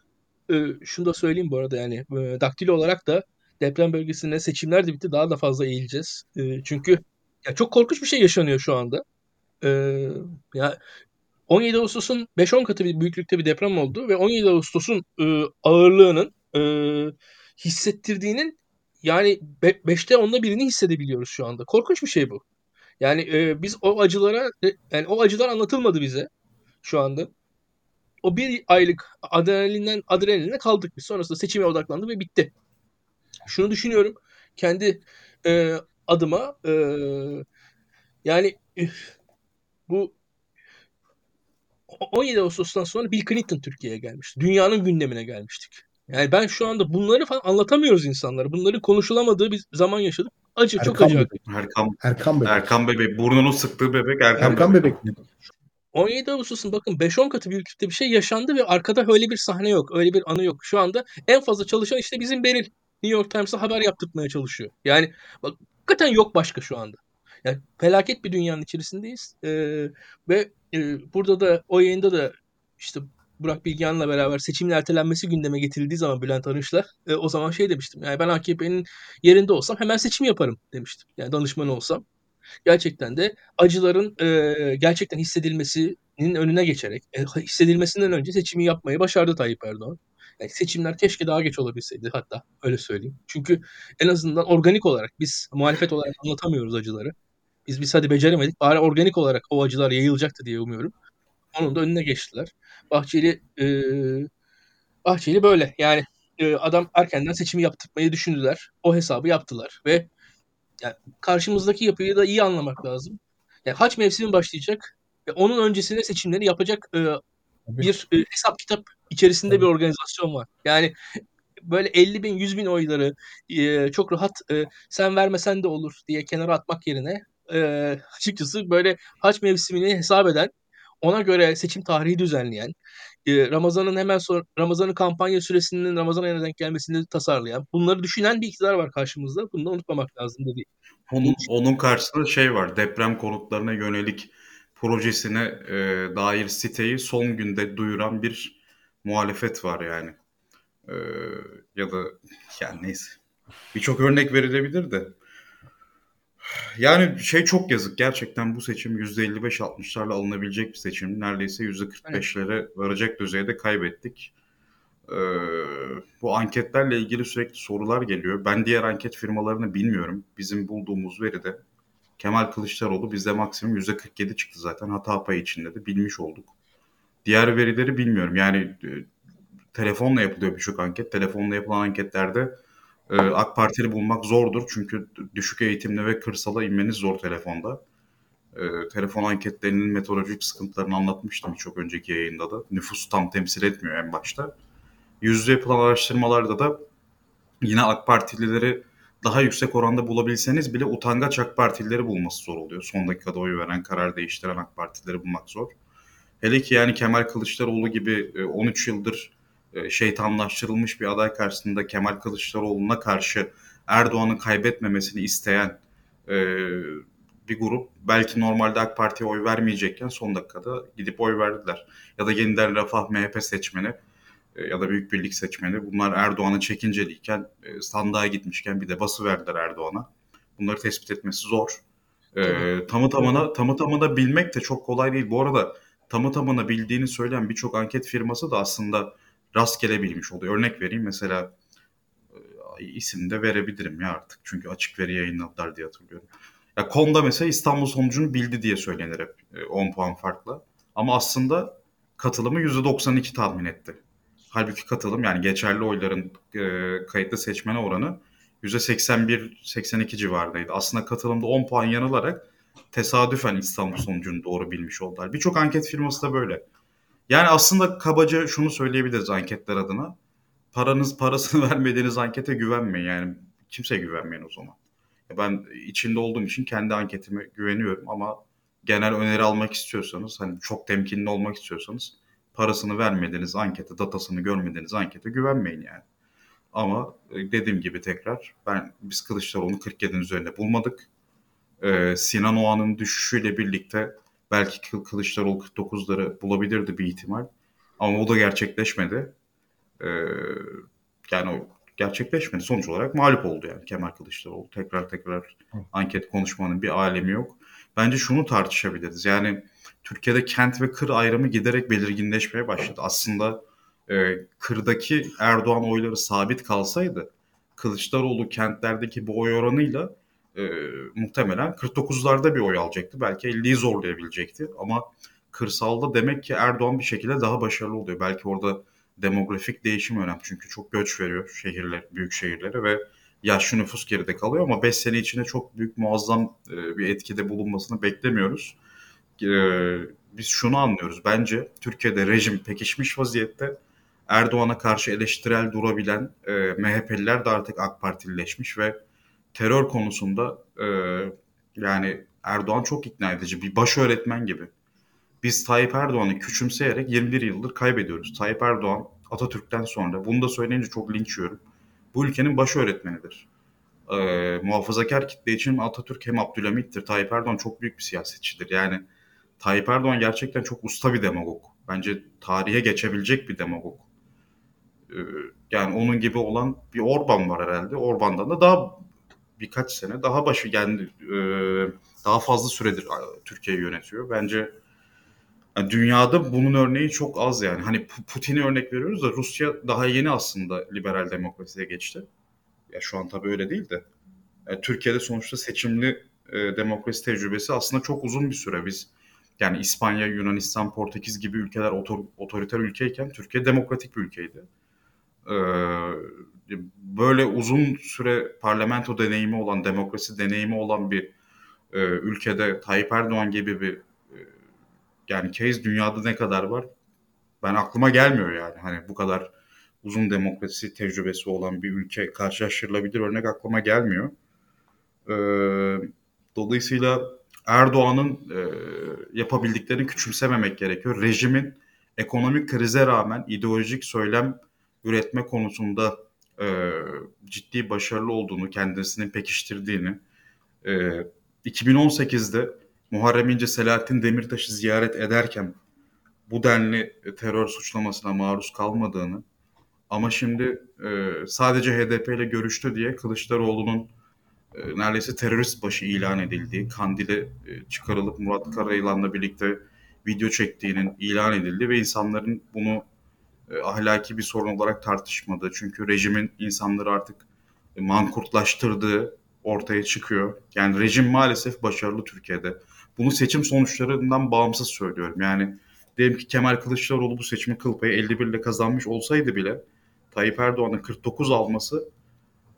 e, şunu da söyleyeyim bu arada yani e, daktilo olarak da deprem bölgesinde seçimler de bitti daha da fazla eğileceğiz. E, çünkü ya çok korkunç bir şey yaşanıyor şu anda. E, ya 17 Ağustos'un 5-10 katı bir büyüklükte bir deprem oldu ve 17 Ağustos'un e, ağırlığının e, hissettirdiğinin yani 5'te onda birini hissedebiliyoruz şu anda. Korkunç bir şey bu. Yani e, biz o acılara e, yani o acılar anlatılmadı bize şu anda. O bir aylık adrenalinden adrenaline kaldık biz. Sonrasında seçime odaklandık ve bitti. Şunu düşünüyorum. Kendi e, adıma e, yani e, bu 17 Ağustos'tan sonra Bill Clinton Türkiye'ye gelmişti. Dünyanın gündemine gelmiştik. Yani ben şu anda bunları falan anlatamıyoruz insanlara. Bunları konuşulamadığı bir zaman yaşadık. Acı Erkan çok acı. Bebek. Erkan, Erkan Bebek. Erkan Bebek. Burnunu sıktığı bebek Erkan, Erkan Bebek. Bebek. 17 Ağustos'un bakın 5-10 katı büyüklükte bir şey yaşandı ve arkada öyle bir sahne yok. Öyle bir anı yok. Şu anda en fazla çalışan işte bizim Beril. New York Times'a haber yaptırmaya çalışıyor. Yani bak hakikaten yok başka şu anda. Yani felaket bir dünyanın içerisindeyiz. Ee, ve e, burada da o yayında da işte Burak Bilgehan'la beraber seçimin ertelenmesi gündeme getirildiği zaman Bülent Arınç'la e, o zaman şey demiştim. Yani ben AKP'nin yerinde olsam hemen seçim yaparım demiştim. Yani danışman olsam. Gerçekten de acıların e, gerçekten hissedilmesinin önüne geçerek e, hissedilmesinden önce seçimi yapmayı başardı Tayyip Erdoğan. Yani seçimler keşke daha geç olabilseydi hatta öyle söyleyeyim. Çünkü en azından organik olarak biz muhalefet olarak anlatamıyoruz acıları. Biz biz hadi beceremedik. Bari organik olarak o acılar yayılacaktı diye umuyorum. Onun da önüne geçtiler. Bahçeli e, Bahçeli böyle yani e, adam erkenden seçimi yaptırmayı düşündüler. O hesabı yaptılar ve yani karşımızdaki yapıyı da iyi anlamak lazım. Yani haç mevsimi başlayacak ve onun öncesinde seçimleri yapacak e, bir e, hesap kitap içerisinde Tabii. bir organizasyon var. Yani böyle 50 bin 100 bin oyları e, çok rahat e, sen vermesen de olur diye kenara atmak yerine e, açıkçası böyle haç mevsimini hesap eden ona göre seçim tarihi düzenleyen e, Ramazan'ın hemen sonra Ramazan'ın kampanya süresinin Ramazan ayına denk gelmesini tasarlayan bunları düşünen bir iktidar var karşımızda. Bunu da unutmamak lazım dedi. Onun, onun karşısında şey var. Deprem konutlarına yönelik projesine e, dair siteyi son günde duyuran bir muhalefet var yani. E, ya da yani neyse. Birçok örnek verilebilir de. Yani şey çok yazık. Gerçekten bu seçim %55-60'larla alınabilecek bir seçim. Neredeyse %45'lere varacak düzeyde kaybettik. Ee, bu anketlerle ilgili sürekli sorular geliyor. Ben diğer anket firmalarını bilmiyorum. Bizim bulduğumuz veride Kemal Kılıçdaroğlu bizde maksimum %47 çıktı zaten. Hata payı içinde de bilmiş olduk. Diğer verileri bilmiyorum. Yani e, telefonla yapılıyor birçok anket. Telefonla yapılan anketlerde e, AK Partili bulmak zordur. Çünkü düşük eğitimli ve kırsala inmeniz zor telefonda. E, telefon anketlerinin metodolojik sıkıntılarını anlatmıştım çok önceki yayında da. Nüfus tam temsil etmiyor en başta. Yüzde yapılan araştırmalarda da yine AK Partilileri daha yüksek oranda bulabilseniz bile utangaç AK Partilileri bulması zor oluyor. Son dakikada oy veren, karar değiştiren AK Partilileri bulmak zor. Hele ki yani Kemal Kılıçdaroğlu gibi e, 13 yıldır e, şeytanlaştırılmış bir aday karşısında Kemal Kılıçdaroğlu'na karşı Erdoğan'ın kaybetmemesini isteyen e, bir grup belki normalde AK Parti'ye oy vermeyecekken son dakikada gidip oy verdiler. Ya da yeniden Refah MHP seçmeni e, ya da Büyük Birlik seçmeni bunlar Erdoğan'a çekinceliyken e, sandığa gitmişken bir de bası verdiler Erdoğan'a. Bunları tespit etmesi zor. E, tamı tamına tamı tamına bilmek de çok kolay değil. Bu arada tamı tamına bildiğini söyleyen birçok anket firması da aslında rastgele bilmiş oluyor. Örnek vereyim mesela e, isim de verebilirim ya artık. Çünkü açık veri yayınladılar diye hatırlıyorum. Ya Konda mesela İstanbul sonucunu bildi diye söylenir hep e, 10 puan farkla. Ama aslında katılımı %92 tahmin etti. Halbuki katılım yani geçerli oyların e, kayıtlı seçmene oranı %81-82 civarındaydı. Aslında katılımda 10 puan yanılarak tesadüfen İstanbul sonucunu doğru bilmiş oldular. Birçok anket firması da böyle. Yani aslında kabaca şunu söyleyebiliriz anketler adına. Paranız parasını vermediğiniz ankete güvenmeyin. Yani kimse güvenmeyin o zaman. Ben içinde olduğum için kendi anketime güveniyorum ama genel öneri almak istiyorsanız hani çok temkinli olmak istiyorsanız parasını vermediğiniz ankete, datasını görmediğiniz ankete güvenmeyin yani. Ama e, dediğim gibi tekrar ben biz Kılıçdaroğlu'nu 47'nin üzerinde bulmadık. Ee, Sinan Oğan'ın düşüşüyle birlikte belki Kılıçdaroğlu 49'ları bulabilirdi bir ihtimal. Ama o da gerçekleşmedi. e, yani o gerçekleşmedi. Sonuç olarak mağlup oldu yani Kemal Kılıçdaroğlu. Tekrar tekrar anket konuşmanın bir alemi yok. Bence şunu tartışabiliriz. Yani Türkiye'de kent ve kır ayrımı giderek belirginleşmeye başladı. Aslında e, kırdaki Erdoğan oyları sabit kalsaydı Kılıçdaroğlu kentlerdeki bu oy oranıyla e, muhtemelen 49'larda bir oy alacaktı. Belki 50'yi zorlayabilecekti ama kırsalda demek ki Erdoğan bir şekilde daha başarılı oluyor. Belki orada demografik değişim önemli çünkü çok göç veriyor şehirler, büyük şehirlere ve yaşlı nüfus geride kalıyor ama 5 sene içinde çok büyük muazzam e, bir etkide bulunmasını beklemiyoruz. E, biz şunu anlıyoruz. Bence Türkiye'de rejim pekişmiş vaziyette. Erdoğan'a karşı eleştirel durabilen e, MHP'liler de artık AK Partilileşmiş ve terör konusunda e, yani Erdoğan çok ikna edici bir baş öğretmen gibi. Biz Tayyip Erdoğan'ı küçümseyerek 21 yıldır kaybediyoruz. Tayyip Erdoğan Atatürk'ten sonra bunu da söyleyince çok linç yiyorum. Bu ülkenin baş öğretmenidir. Ee, muhafazakar kitle için Atatürk hem Abdülhamit'tir. Tayyip Erdoğan çok büyük bir siyasetçidir. Yani Tayyip Erdoğan gerçekten çok usta bir demagog. Bence tarihe geçebilecek bir demagog. Ee, yani onun gibi olan bir Orban var herhalde. Orban'dan da daha birkaç sene daha başı yani e, daha fazla süredir Türkiye'yi yönetiyor. Bence yani dünyada bunun örneği çok az yani. Hani Putin'i örnek veriyoruz da Rusya daha yeni aslında liberal demokrasiye geçti. Ya şu an tabii öyle değil de. Yani Türkiye'de sonuçta seçimli e, demokrasi tecrübesi aslında çok uzun bir süre. Biz yani İspanya, Yunanistan, Portekiz gibi ülkeler otor, otoriter ülkeyken Türkiye demokratik bir ülkeydi. Ee, böyle uzun süre parlamento deneyimi olan, demokrasi deneyimi olan bir e, ülkede Tayyip Erdoğan gibi bir e, yani case dünyada ne kadar var? Ben aklıma gelmiyor yani. Hani bu kadar uzun demokrasi tecrübesi olan bir ülke karşılaştırılabilir örnek aklıma gelmiyor. Ee, dolayısıyla Erdoğan'ın e, yapabildiklerini küçümsememek gerekiyor. Rejimin ekonomik krize rağmen ideolojik söylem üretme konusunda e, ciddi başarılı olduğunu, kendisini pekiştirdiğini, e, 2018'de Muharrem İnce Selahattin Demirtaş'ı ziyaret ederken bu denli terör suçlamasına maruz kalmadığını ama şimdi e, sadece HDP ile görüştü diye Kılıçdaroğlu'nun e, neredeyse terörist başı ilan edildiği, Kandil'e e, çıkarılıp Murat Karayılan'la birlikte video çektiğinin ilan edildi ve insanların bunu e, ahlaki bir sorun olarak tartışmadığı çünkü rejimin insanları artık mankurtlaştırdığı ortaya çıkıyor. Yani rejim maalesef başarılı Türkiye'de. Bunu seçim sonuçlarından bağımsız söylüyorum. Yani diyelim ki Kemal Kılıçdaroğlu bu seçimi kıl payı 51 ile kazanmış olsaydı bile Tayyip Erdoğan'ın 49 alması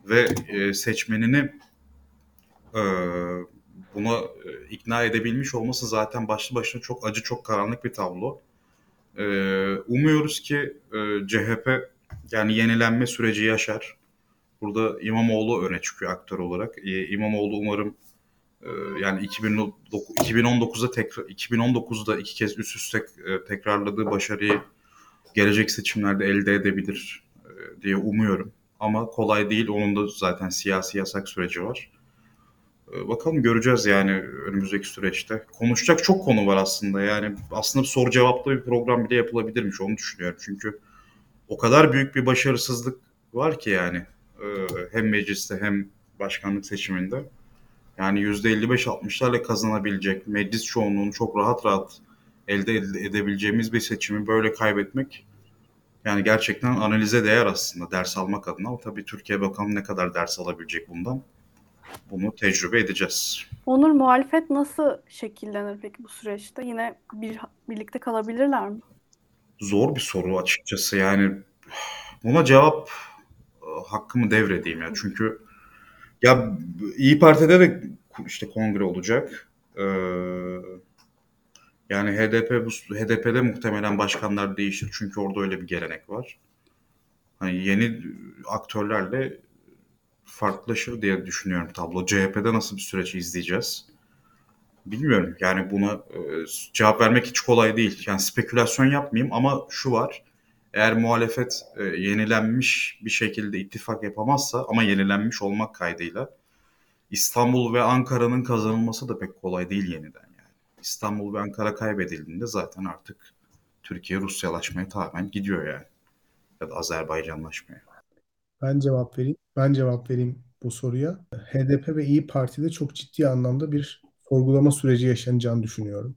ve e, seçmenini e, buna e, ikna edebilmiş olması zaten başlı başına çok acı, çok karanlık bir tablo. E, umuyoruz ki e, CHP yani yenilenme süreci yaşar. Burada İmamoğlu öne çıkıyor aktör olarak. E, İmamoğlu umarım e, yani 2019'da tekrar 2019'da iki kez üst üste e, tekrarladığı başarıyı gelecek seçimlerde elde edebilir e, diye umuyorum. Ama kolay değil. Onun da zaten siyasi yasak süreci var. E, bakalım göreceğiz yani önümüzdeki süreçte. Konuşacak çok konu var aslında. Yani aslında soru cevaplı bir program bile yapılabilirmiş onu düşünüyorum. Çünkü o kadar büyük bir başarısızlık var ki yani e, hem mecliste hem başkanlık seçiminde. Yani %55-60'larla kazanabilecek meclis çoğunluğunu çok rahat rahat elde edebileceğimiz bir seçimi böyle kaybetmek yani gerçekten analize değer aslında ders almak adına. Tabii Türkiye bakalım ne kadar ders alabilecek bundan. Bunu tecrübe edeceğiz. Onur muhalefet nasıl şekillenir peki bu süreçte? Yine bir birlikte kalabilirler mi? Zor bir soru açıkçası. Yani buna cevap e, hakkımı devredeyim ya. Çünkü ya İyi Parti'de de işte kongre olacak. Ee, yani HDP bu HDP'de muhtemelen başkanlar değişir çünkü orada öyle bir gelenek var. Hani yeni aktörlerle farklılaşır diye düşünüyorum tablo. CHP'de nasıl bir süreci izleyeceğiz? Bilmiyorum. Yani buna e, cevap vermek hiç kolay değil. Yani spekülasyon yapmayayım ama şu var. Eğer muhalefet e, yenilenmiş bir şekilde ittifak yapamazsa ama yenilenmiş olmak kaydıyla İstanbul ve Ankara'nın kazanılması da pek kolay değil yeniden yani. İstanbul ve Ankara kaybedildiğinde zaten artık Türkiye Rusyalaşmaya tamamen gidiyor yani. ya da Azerbaycanlaşmaya? Ben cevap vereyim. Ben cevap vereyim bu soruya. HDP ve İyi Parti'de çok ciddi anlamda bir sorgulama süreci yaşanacağını düşünüyorum.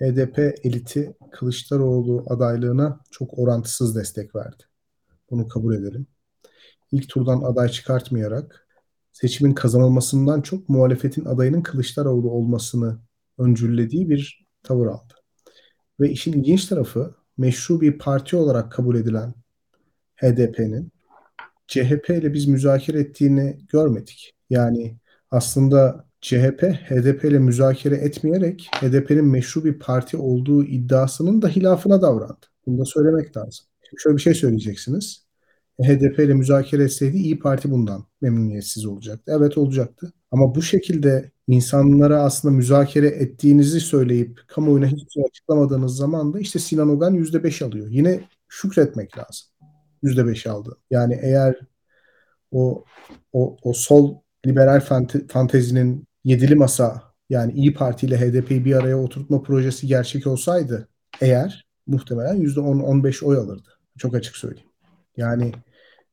HDP eliti Kılıçdaroğlu adaylığına çok orantısız destek verdi. Bunu kabul edelim. İlk turdan aday çıkartmayarak seçimin kazanılmasından çok muhalefetin adayının Kılıçdaroğlu olmasını öncüllediği bir tavır aldı. Ve işin ilginç tarafı meşru bir parti olarak kabul edilen HDP'nin CHP ile biz müzakere ettiğini görmedik. Yani aslında CHP HDP ile müzakere etmeyerek HDP'nin meşru bir parti olduğu iddiasının da hilafına davrandı. Bunu da söylemek lazım. Şöyle bir şey söyleyeceksiniz. HDP ile müzakere etseydi İyi Parti bundan memnuniyetsiz olacaktı. Evet olacaktı. Ama bu şekilde insanlara aslında müzakere ettiğinizi söyleyip kamuoyuna hiçbir şey açıklamadığınız zaman da işte Sinan Ogan %5 alıyor. Yine şükretmek lazım. %5 aldı. Yani eğer o o, o sol liberal fante, fantezinin yedili masa yani İyi Parti ile HDP'yi bir araya oturtma projesi gerçek olsaydı eğer muhtemelen %10-15 oy alırdı. Çok açık söyleyeyim. Yani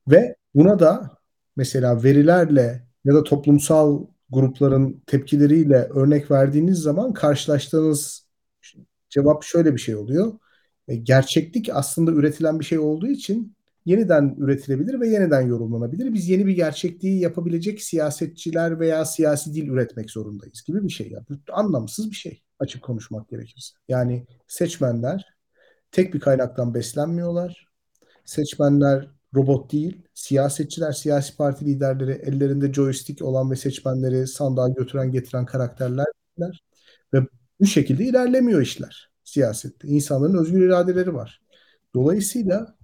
ve buna da mesela verilerle ya da toplumsal grupların tepkileriyle örnek verdiğiniz zaman karşılaştığınız cevap şöyle bir şey oluyor. E, gerçeklik aslında üretilen bir şey olduğu için yeniden üretilebilir ve yeniden yorumlanabilir. Biz yeni bir gerçekliği yapabilecek siyasetçiler veya siyasi dil üretmek zorundayız gibi bir şey. Ya. Bu anlamsız bir şey açık konuşmak gerekirse. Yani seçmenler tek bir kaynaktan beslenmiyorlar. Seçmenler robot değil. Siyasetçiler, siyasi parti liderleri ellerinde joystick olan ve seçmenleri sandığa götüren getiren karakterler ve bu şekilde ilerlemiyor işler siyasette. İnsanların özgür iradeleri var. Dolayısıyla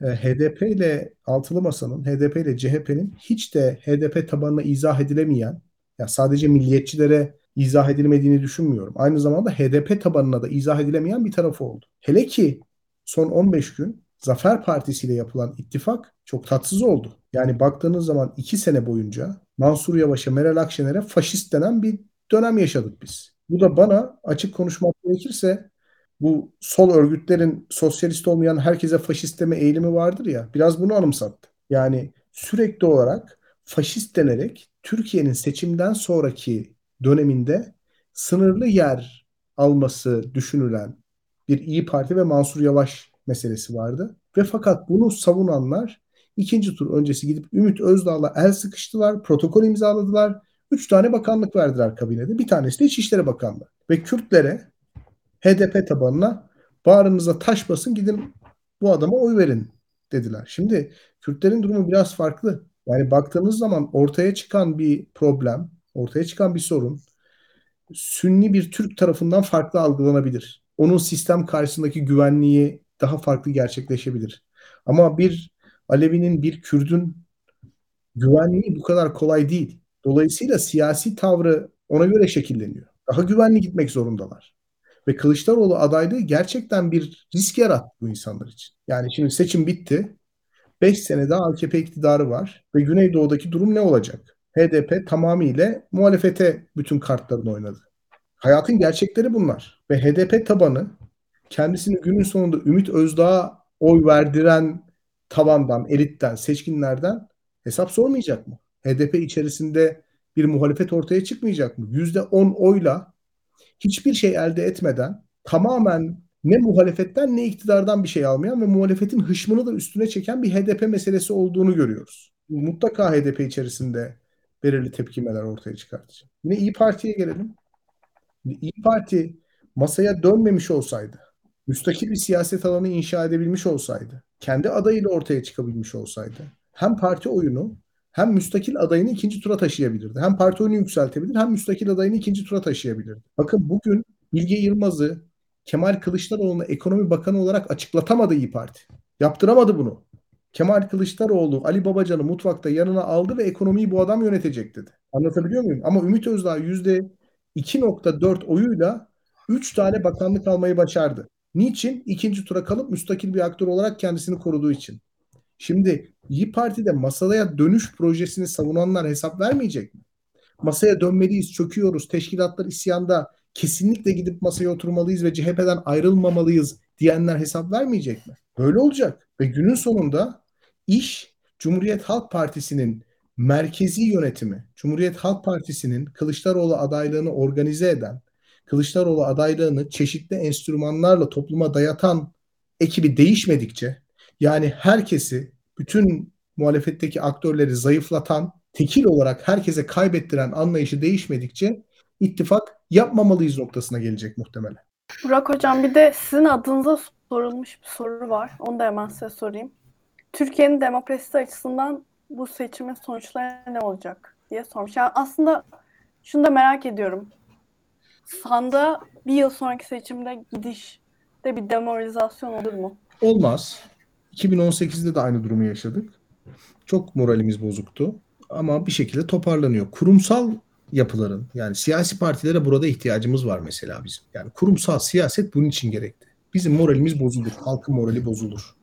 HDP ile Altılı Masa'nın, HDP ile CHP'nin hiç de HDP tabanına izah edilemeyen, ya sadece milliyetçilere izah edilmediğini düşünmüyorum. Aynı zamanda HDP tabanına da izah edilemeyen bir tarafı oldu. Hele ki son 15 gün Zafer Partisi ile yapılan ittifak çok tatsız oldu. Yani baktığınız zaman iki sene boyunca Mansur Yavaş'a, Meral Akşener'e faşist denen bir dönem yaşadık biz. Bu da bana açık konuşmak gerekirse bu sol örgütlerin sosyalist olmayan herkese faşist deme eğilimi vardır ya biraz bunu anımsattı. Yani sürekli olarak faşist denerek Türkiye'nin seçimden sonraki döneminde sınırlı yer alması düşünülen bir İyi Parti ve Mansur Yavaş meselesi vardı. Ve fakat bunu savunanlar ikinci tur öncesi gidip Ümit Özdağ'la el sıkıştılar, protokol imzaladılar. Üç tane bakanlık verdiler kabinede. Bir tanesi de İçişleri Bakanlığı. Ve Kürtlere HDP tabanına bağrınıza taş basın gidin bu adama oy verin dediler. Şimdi Kürtlerin durumu biraz farklı. Yani baktığınız zaman ortaya çıkan bir problem, ortaya çıkan bir sorun Sünni bir Türk tarafından farklı algılanabilir. Onun sistem karşısındaki güvenliği daha farklı gerçekleşebilir. Ama bir Alevi'nin, bir Kürdün güvenliği bu kadar kolay değil. Dolayısıyla siyasi tavrı ona göre şekilleniyor. Daha güvenli gitmek zorundalar. Ve Kılıçdaroğlu adaylığı gerçekten bir risk yarattı bu insanlar için. Yani şimdi seçim bitti. 5 sene daha AKP iktidarı var. Ve Güneydoğu'daki durum ne olacak? HDP tamamıyla muhalefete bütün kartlarını oynadı. Hayatın gerçekleri bunlar. Ve HDP tabanı kendisini günün sonunda Ümit Özdağ'a oy verdiren tabandan, elitten, seçkinlerden hesap sormayacak mı? HDP içerisinde bir muhalefet ortaya çıkmayacak mı? %10 oyla hiçbir şey elde etmeden tamamen ne muhalefetten ne iktidardan bir şey almayan ve muhalefetin hışmını da üstüne çeken bir HDP meselesi olduğunu görüyoruz. Mutlaka HDP içerisinde belirli tepkimeler ortaya çıkartacak. Yine İyi Parti'ye gelelim. İyi Parti masaya dönmemiş olsaydı, müstakil bir siyaset alanı inşa edebilmiş olsaydı, kendi adayıyla ortaya çıkabilmiş olsaydı, hem parti oyunu hem müstakil adayını ikinci tura taşıyabilirdi. Hem parti oyunu yükseltebilir hem müstakil adayını ikinci tura taşıyabilirdi. Bakın bugün Bilge Yılmaz'ı Kemal Kılıçdaroğlu'na ekonomi bakanı olarak açıklatamadı İyi Parti. Yaptıramadı bunu. Kemal Kılıçdaroğlu Ali Babacan'ı mutfakta yanına aldı ve ekonomiyi bu adam yönetecek dedi. Anlatabiliyor muyum? Ama Ümit Özdağ %2.4 oyuyla 3 tane bakanlık almayı başardı. Niçin? İkinci tura kalıp müstakil bir aktör olarak kendisini koruduğu için. Şimdi İyi Parti'de masaya dönüş projesini savunanlar hesap vermeyecek mi? Masaya dönmeliyiz, çöküyoruz, teşkilatlar isyanda, kesinlikle gidip masaya oturmalıyız ve CHP'den ayrılmamalıyız diyenler hesap vermeyecek mi? Böyle olacak. Ve günün sonunda iş Cumhuriyet Halk Partisi'nin merkezi yönetimi, Cumhuriyet Halk Partisi'nin Kılıçdaroğlu adaylığını organize eden, Kılıçdaroğlu adaylığını çeşitli enstrümanlarla topluma dayatan ekibi değişmedikçe, yani herkesi, bütün muhalefetteki aktörleri zayıflatan, tekil olarak herkese kaybettiren anlayışı değişmedikçe ittifak yapmamalıyız noktasına gelecek muhtemelen. Burak Hocam bir de sizin adınıza sorulmuş bir soru var. Onu da hemen size sorayım. Türkiye'nin demokrasisi açısından bu seçimin sonuçları ne olacak diye sormuş. Yani aslında şunu da merak ediyorum. Sanda bir yıl sonraki seçimde gidişte bir demoralizasyon olur mu? Olmaz. 2018'de de aynı durumu yaşadık. Çok moralimiz bozuktu. Ama bir şekilde toparlanıyor. Kurumsal yapıların yani siyasi partilere burada ihtiyacımız var mesela bizim. Yani kurumsal siyaset bunun için gerekli. Bizim moralimiz bozulur. Halkın morali bozulur.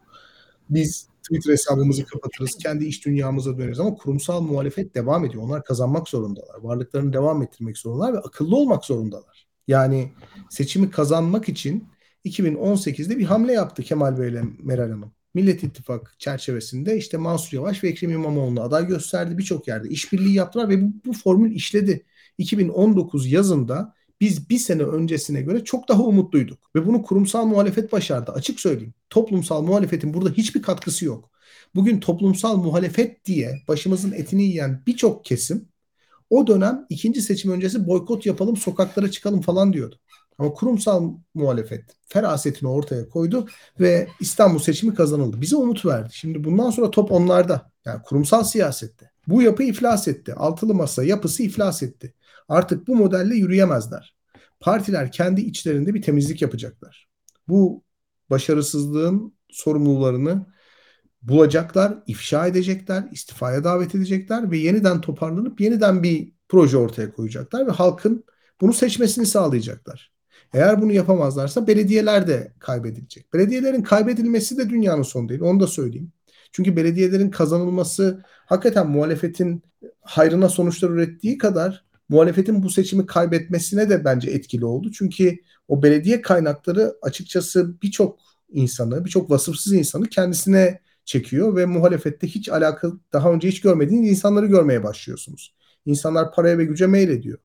Biz Twitter hesabımızı kapatırız. Kendi iş dünyamıza döneriz ama kurumsal muhalefet devam ediyor. Onlar kazanmak zorundalar. Varlıklarını devam ettirmek zorundalar ve akıllı olmak zorundalar. Yani seçimi kazanmak için 2018'de bir hamle yaptı Kemal Bey ile Meral Hanım. Millet İttifak çerçevesinde işte Mansur Yavaş ve Ekrem İmamoğlu'nu aday gösterdi. Birçok yerde işbirliği yaptılar ve bu, bu formül işledi. 2019 yazında biz bir sene öncesine göre çok daha umutluyduk. Ve bunu kurumsal muhalefet başardı. Açık söyleyeyim. Toplumsal muhalefetin burada hiçbir katkısı yok. Bugün toplumsal muhalefet diye başımızın etini yiyen birçok kesim o dönem ikinci seçim öncesi boykot yapalım, sokaklara çıkalım falan diyordu. Ama kurumsal muhalefet ferasetini ortaya koydu ve İstanbul seçimi kazanıldı. Bize umut verdi. Şimdi bundan sonra top onlarda. Yani kurumsal siyasette. Bu yapı iflas etti. Altılı masa yapısı iflas etti. Artık bu modelle yürüyemezler. Partiler kendi içlerinde bir temizlik yapacaklar. Bu başarısızlığın sorumlularını bulacaklar, ifşa edecekler, istifaya davet edecekler ve yeniden toparlanıp yeniden bir proje ortaya koyacaklar ve halkın bunu seçmesini sağlayacaklar. Eğer bunu yapamazlarsa belediyeler de kaybedilecek. Belediyelerin kaybedilmesi de dünyanın sonu değil. Onu da söyleyeyim. Çünkü belediyelerin kazanılması hakikaten muhalefetin hayrına sonuçlar ürettiği kadar muhalefetin bu seçimi kaybetmesine de bence etkili oldu. Çünkü o belediye kaynakları açıkçası birçok insanı, birçok vasıfsız insanı kendisine çekiyor ve muhalefette hiç alakalı daha önce hiç görmediğiniz insanları görmeye başlıyorsunuz. İnsanlar paraya ve güce meylediyor.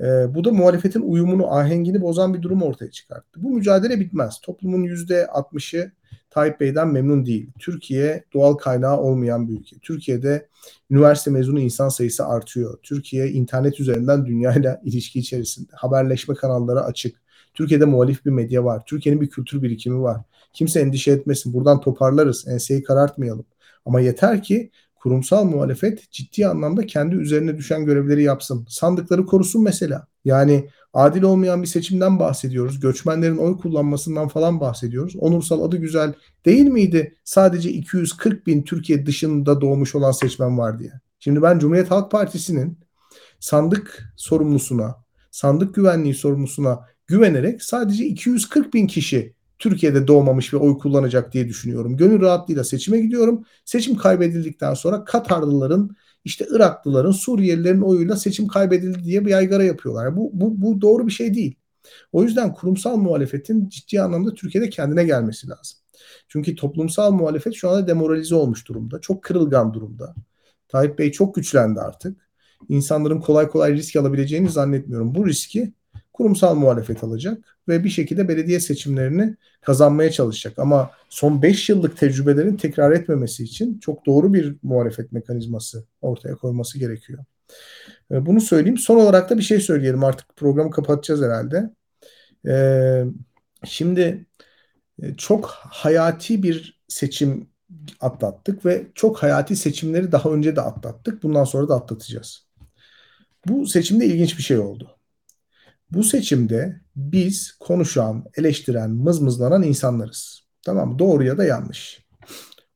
E, bu da muhalefetin uyumunu, ahengini bozan bir durum ortaya çıkarttı. Bu mücadele bitmez. Toplumun yüzde 60'ı Tayyip Bey'den memnun değil. Türkiye doğal kaynağı olmayan bir ülke. Türkiye'de üniversite mezunu insan sayısı artıyor. Türkiye internet üzerinden dünyayla ilişki içerisinde. Haberleşme kanalları açık. Türkiye'de muhalif bir medya var. Türkiye'nin bir kültür birikimi var. Kimse endişe etmesin. Buradan toparlarız. Enseyi karartmayalım. Ama yeter ki kurumsal muhalefet ciddi anlamda kendi üzerine düşen görevleri yapsın. Sandıkları korusun mesela. Yani adil olmayan bir seçimden bahsediyoruz. Göçmenlerin oy kullanmasından falan bahsediyoruz. Onursal adı güzel değil miydi? Sadece 240 bin Türkiye dışında doğmuş olan seçmen var diye. Şimdi ben Cumhuriyet Halk Partisi'nin sandık sorumlusuna, sandık güvenliği sorumlusuna güvenerek sadece 240 bin kişi Türkiye'de doğmamış ve oy kullanacak diye düşünüyorum. Gönül rahatlığıyla seçime gidiyorum. Seçim kaybedildikten sonra Katarlıların, işte Iraklıların, Suriyelilerin oyuyla seçim kaybedildi diye bir yaygara yapıyorlar. Bu, bu, bu doğru bir şey değil. O yüzden kurumsal muhalefetin ciddi anlamda Türkiye'de kendine gelmesi lazım. Çünkü toplumsal muhalefet şu anda demoralize olmuş durumda. Çok kırılgan durumda. Tayyip Bey çok güçlendi artık. İnsanların kolay kolay risk alabileceğini zannetmiyorum. Bu riski kurumsal muhalefet alacak ve bir şekilde belediye seçimlerini kazanmaya çalışacak. Ama son 5 yıllık tecrübelerin tekrar etmemesi için çok doğru bir muhalefet mekanizması ortaya koyması gerekiyor. Ee, bunu söyleyeyim. Son olarak da bir şey söyleyelim. Artık programı kapatacağız herhalde. Ee, şimdi e, çok hayati bir seçim atlattık ve çok hayati seçimleri daha önce de atlattık. Bundan sonra da atlatacağız. Bu seçimde ilginç bir şey oldu. Bu seçimde biz konuşan, eleştiren, mızmızlanan insanlarız. Tamam mı? Doğru ya da yanlış.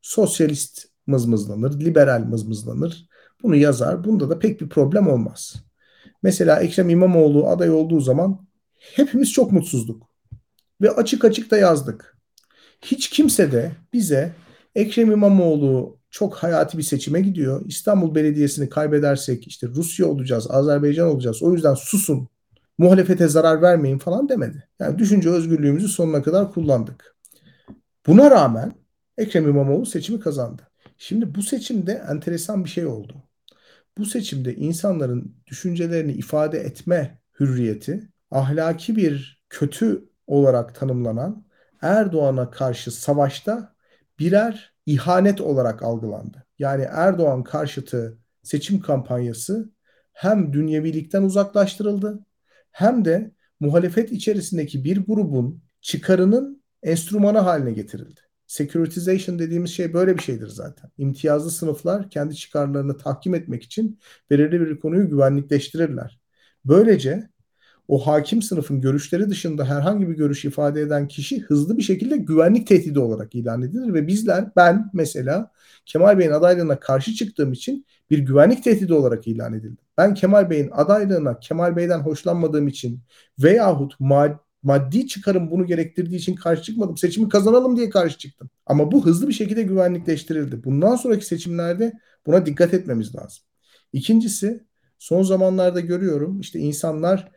Sosyalist mızmızlanır, liberal mızmızlanır. Bunu yazar. Bunda da pek bir problem olmaz. Mesela Ekrem İmamoğlu aday olduğu zaman hepimiz çok mutsuzduk. Ve açık açık da yazdık. Hiç kimse de bize Ekrem İmamoğlu çok hayati bir seçime gidiyor. İstanbul Belediyesi'ni kaybedersek işte Rusya olacağız, Azerbaycan olacağız. O yüzden susun muhalefete zarar vermeyin falan demedi. Yani düşünce özgürlüğümüzü sonuna kadar kullandık. Buna rağmen Ekrem İmamoğlu seçimi kazandı. Şimdi bu seçimde enteresan bir şey oldu. Bu seçimde insanların düşüncelerini ifade etme hürriyeti ahlaki bir kötü olarak tanımlanan Erdoğan'a karşı savaşta birer ihanet olarak algılandı. Yani Erdoğan karşıtı seçim kampanyası hem dünyevilikten uzaklaştırıldı hem de muhalefet içerisindeki bir grubun çıkarının enstrümanı haline getirildi. Securitization dediğimiz şey böyle bir şeydir zaten. İmtiyazlı sınıflar kendi çıkarlarını tahkim etmek için belirli bir konuyu güvenlikleştirirler. Böylece o hakim sınıfın görüşleri dışında herhangi bir görüş ifade eden kişi hızlı bir şekilde güvenlik tehdidi olarak ilan edilir ve bizler ben mesela Kemal Bey'in adaylığına karşı çıktığım için bir güvenlik tehdidi olarak ilan edildim. Ben Kemal Bey'in adaylığına Kemal Bey'den hoşlanmadığım için veyahut mad maddi çıkarım bunu gerektirdiği için karşı çıkmadım. Seçimi kazanalım diye karşı çıktım. Ama bu hızlı bir şekilde güvenlikleştirildi. Bundan sonraki seçimlerde buna dikkat etmemiz lazım. İkincisi son zamanlarda görüyorum işte insanlar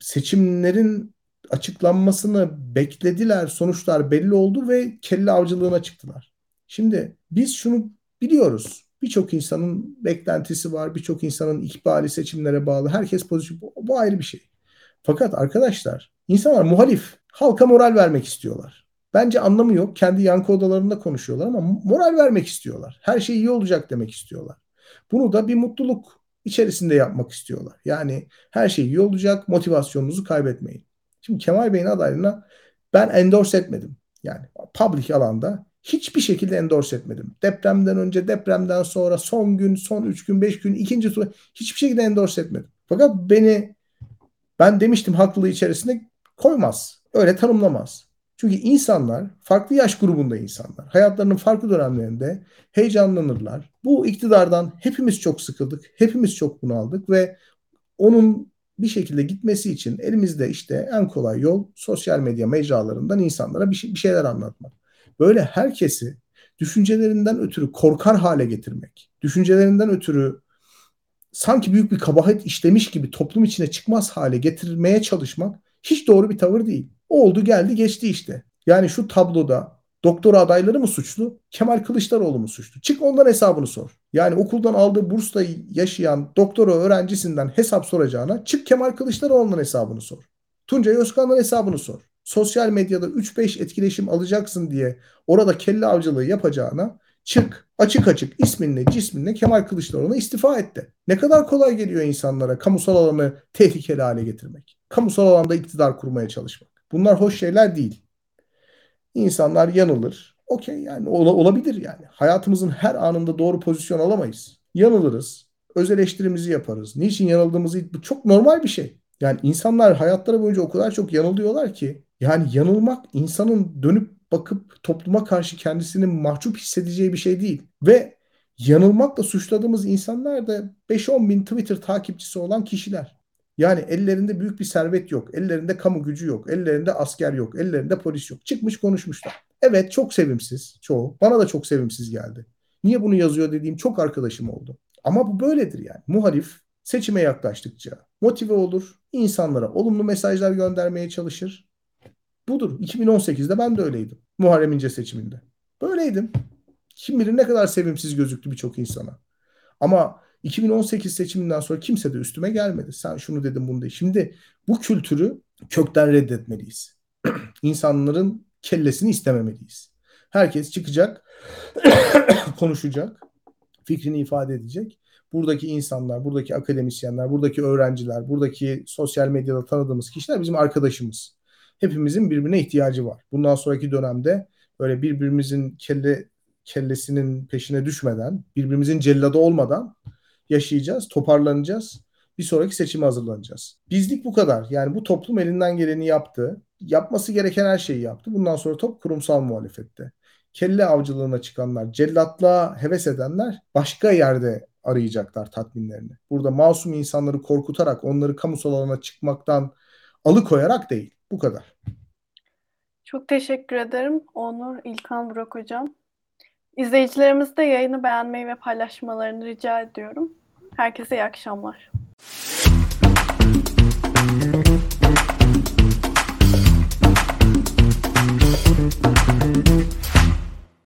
seçimlerin açıklanmasını beklediler. Sonuçlar belli oldu ve kelle avcılığına çıktılar. Şimdi biz şunu biliyoruz. Birçok insanın beklentisi var. Birçok insanın ikbali seçimlere bağlı. Herkes pozitif. Bu, bu ayrı bir şey. Fakat arkadaşlar insanlar muhalif. Halka moral vermek istiyorlar. Bence anlamı yok. Kendi yankı odalarında konuşuyorlar ama moral vermek istiyorlar. Her şey iyi olacak demek istiyorlar. Bunu da bir mutluluk içerisinde yapmak istiyorlar. Yani her şey iyi olacak, motivasyonunuzu kaybetmeyin. Şimdi Kemal Bey'in adaylığına ben endorse etmedim. Yani public alanda hiçbir şekilde endorse etmedim. Depremden önce, depremden sonra, son gün, son 3 gün, 5 gün, ikinci tur hiçbir şekilde endorse etmedim. Fakat beni ben demiştim haklılığı içerisinde koymaz. Öyle tanımlamaz. Çünkü insanlar farklı yaş grubunda insanlar. Hayatlarının farklı dönemlerinde heyecanlanırlar. Bu iktidardan hepimiz çok sıkıldık. Hepimiz çok bunaldık ve onun bir şekilde gitmesi için elimizde işte en kolay yol sosyal medya mecralarından insanlara bir, şey, bir şeyler anlatmak. Böyle herkesi düşüncelerinden ötürü korkar hale getirmek, düşüncelerinden ötürü sanki büyük bir kabahat işlemiş gibi toplum içine çıkmaz hale getirmeye çalışmak hiç doğru bir tavır değil. Oldu geldi geçti işte. Yani şu tabloda doktora adayları mı suçlu? Kemal Kılıçdaroğlu mu suçlu? Çık ondan hesabını sor. Yani okuldan aldığı bursla yaşayan doktora öğrencisinden hesap soracağına çık Kemal Kılıçdaroğlu'ndan hesabını sor. Tuncay Özkan'dan hesabını sor. Sosyal medyada 3-5 etkileşim alacaksın diye orada kelle avcılığı yapacağına çık açık açık isminle cisminle Kemal Kılıçdaroğlu'na istifa etti. Ne kadar kolay geliyor insanlara kamusal alanı tehlikeli hale getirmek. Kamusal alanda iktidar kurmaya çalışmak. Bunlar hoş şeyler değil. İnsanlar yanılır. Okey yani ol, olabilir yani. Hayatımızın her anında doğru pozisyon alamayız. Yanılırız. Öz eleştirimizi yaparız. Niçin yanıldığımızı bu çok normal bir şey. Yani insanlar hayatları boyunca o kadar çok yanılıyorlar ki yani yanılmak insanın dönüp bakıp topluma karşı kendisini mahcup hissedeceği bir şey değil. Ve yanılmakla suçladığımız insanlar da 5-10 bin Twitter takipçisi olan kişiler. Yani ellerinde büyük bir servet yok. Ellerinde kamu gücü yok. Ellerinde asker yok. Ellerinde polis yok. Çıkmış konuşmuşlar. Evet çok sevimsiz çoğu. Bana da çok sevimsiz geldi. Niye bunu yazıyor dediğim çok arkadaşım oldu. Ama bu böyledir yani. Muhalif seçime yaklaştıkça motive olur. insanlara olumlu mesajlar göndermeye çalışır. Budur. 2018'de ben de öyleydim. Muharrem İnce seçiminde. Böyleydim. Kim bilir ne kadar sevimsiz gözüktü birçok insana. Ama 2018 seçiminden sonra kimse de üstüme gelmedi. Sen şunu dedin bunu de. Şimdi bu kültürü kökten reddetmeliyiz. İnsanların kellesini istememeliyiz. Herkes çıkacak, konuşacak, fikrini ifade edecek. Buradaki insanlar, buradaki akademisyenler, buradaki öğrenciler, buradaki sosyal medyada tanıdığımız kişiler bizim arkadaşımız. Hepimizin birbirine ihtiyacı var. Bundan sonraki dönemde böyle birbirimizin kelle kellesinin peşine düşmeden, birbirimizin celladı olmadan yaşayacağız, toparlanacağız. Bir sonraki seçime hazırlanacağız. Bizlik bu kadar. Yani bu toplum elinden geleni yaptı. Yapması gereken her şeyi yaptı. Bundan sonra top kurumsal muhalefette. Kelle avcılığına çıkanlar, cellatlığa heves edenler başka yerde arayacaklar tatminlerini. Burada masum insanları korkutarak onları kamusal alana çıkmaktan alıkoyarak değil. Bu kadar. Çok teşekkür ederim Onur, İlkan, Burak Hocam. İzleyicilerimiz de yayını beğenmeyi ve paylaşmalarını rica ediyorum. Herkese iyi akşamlar.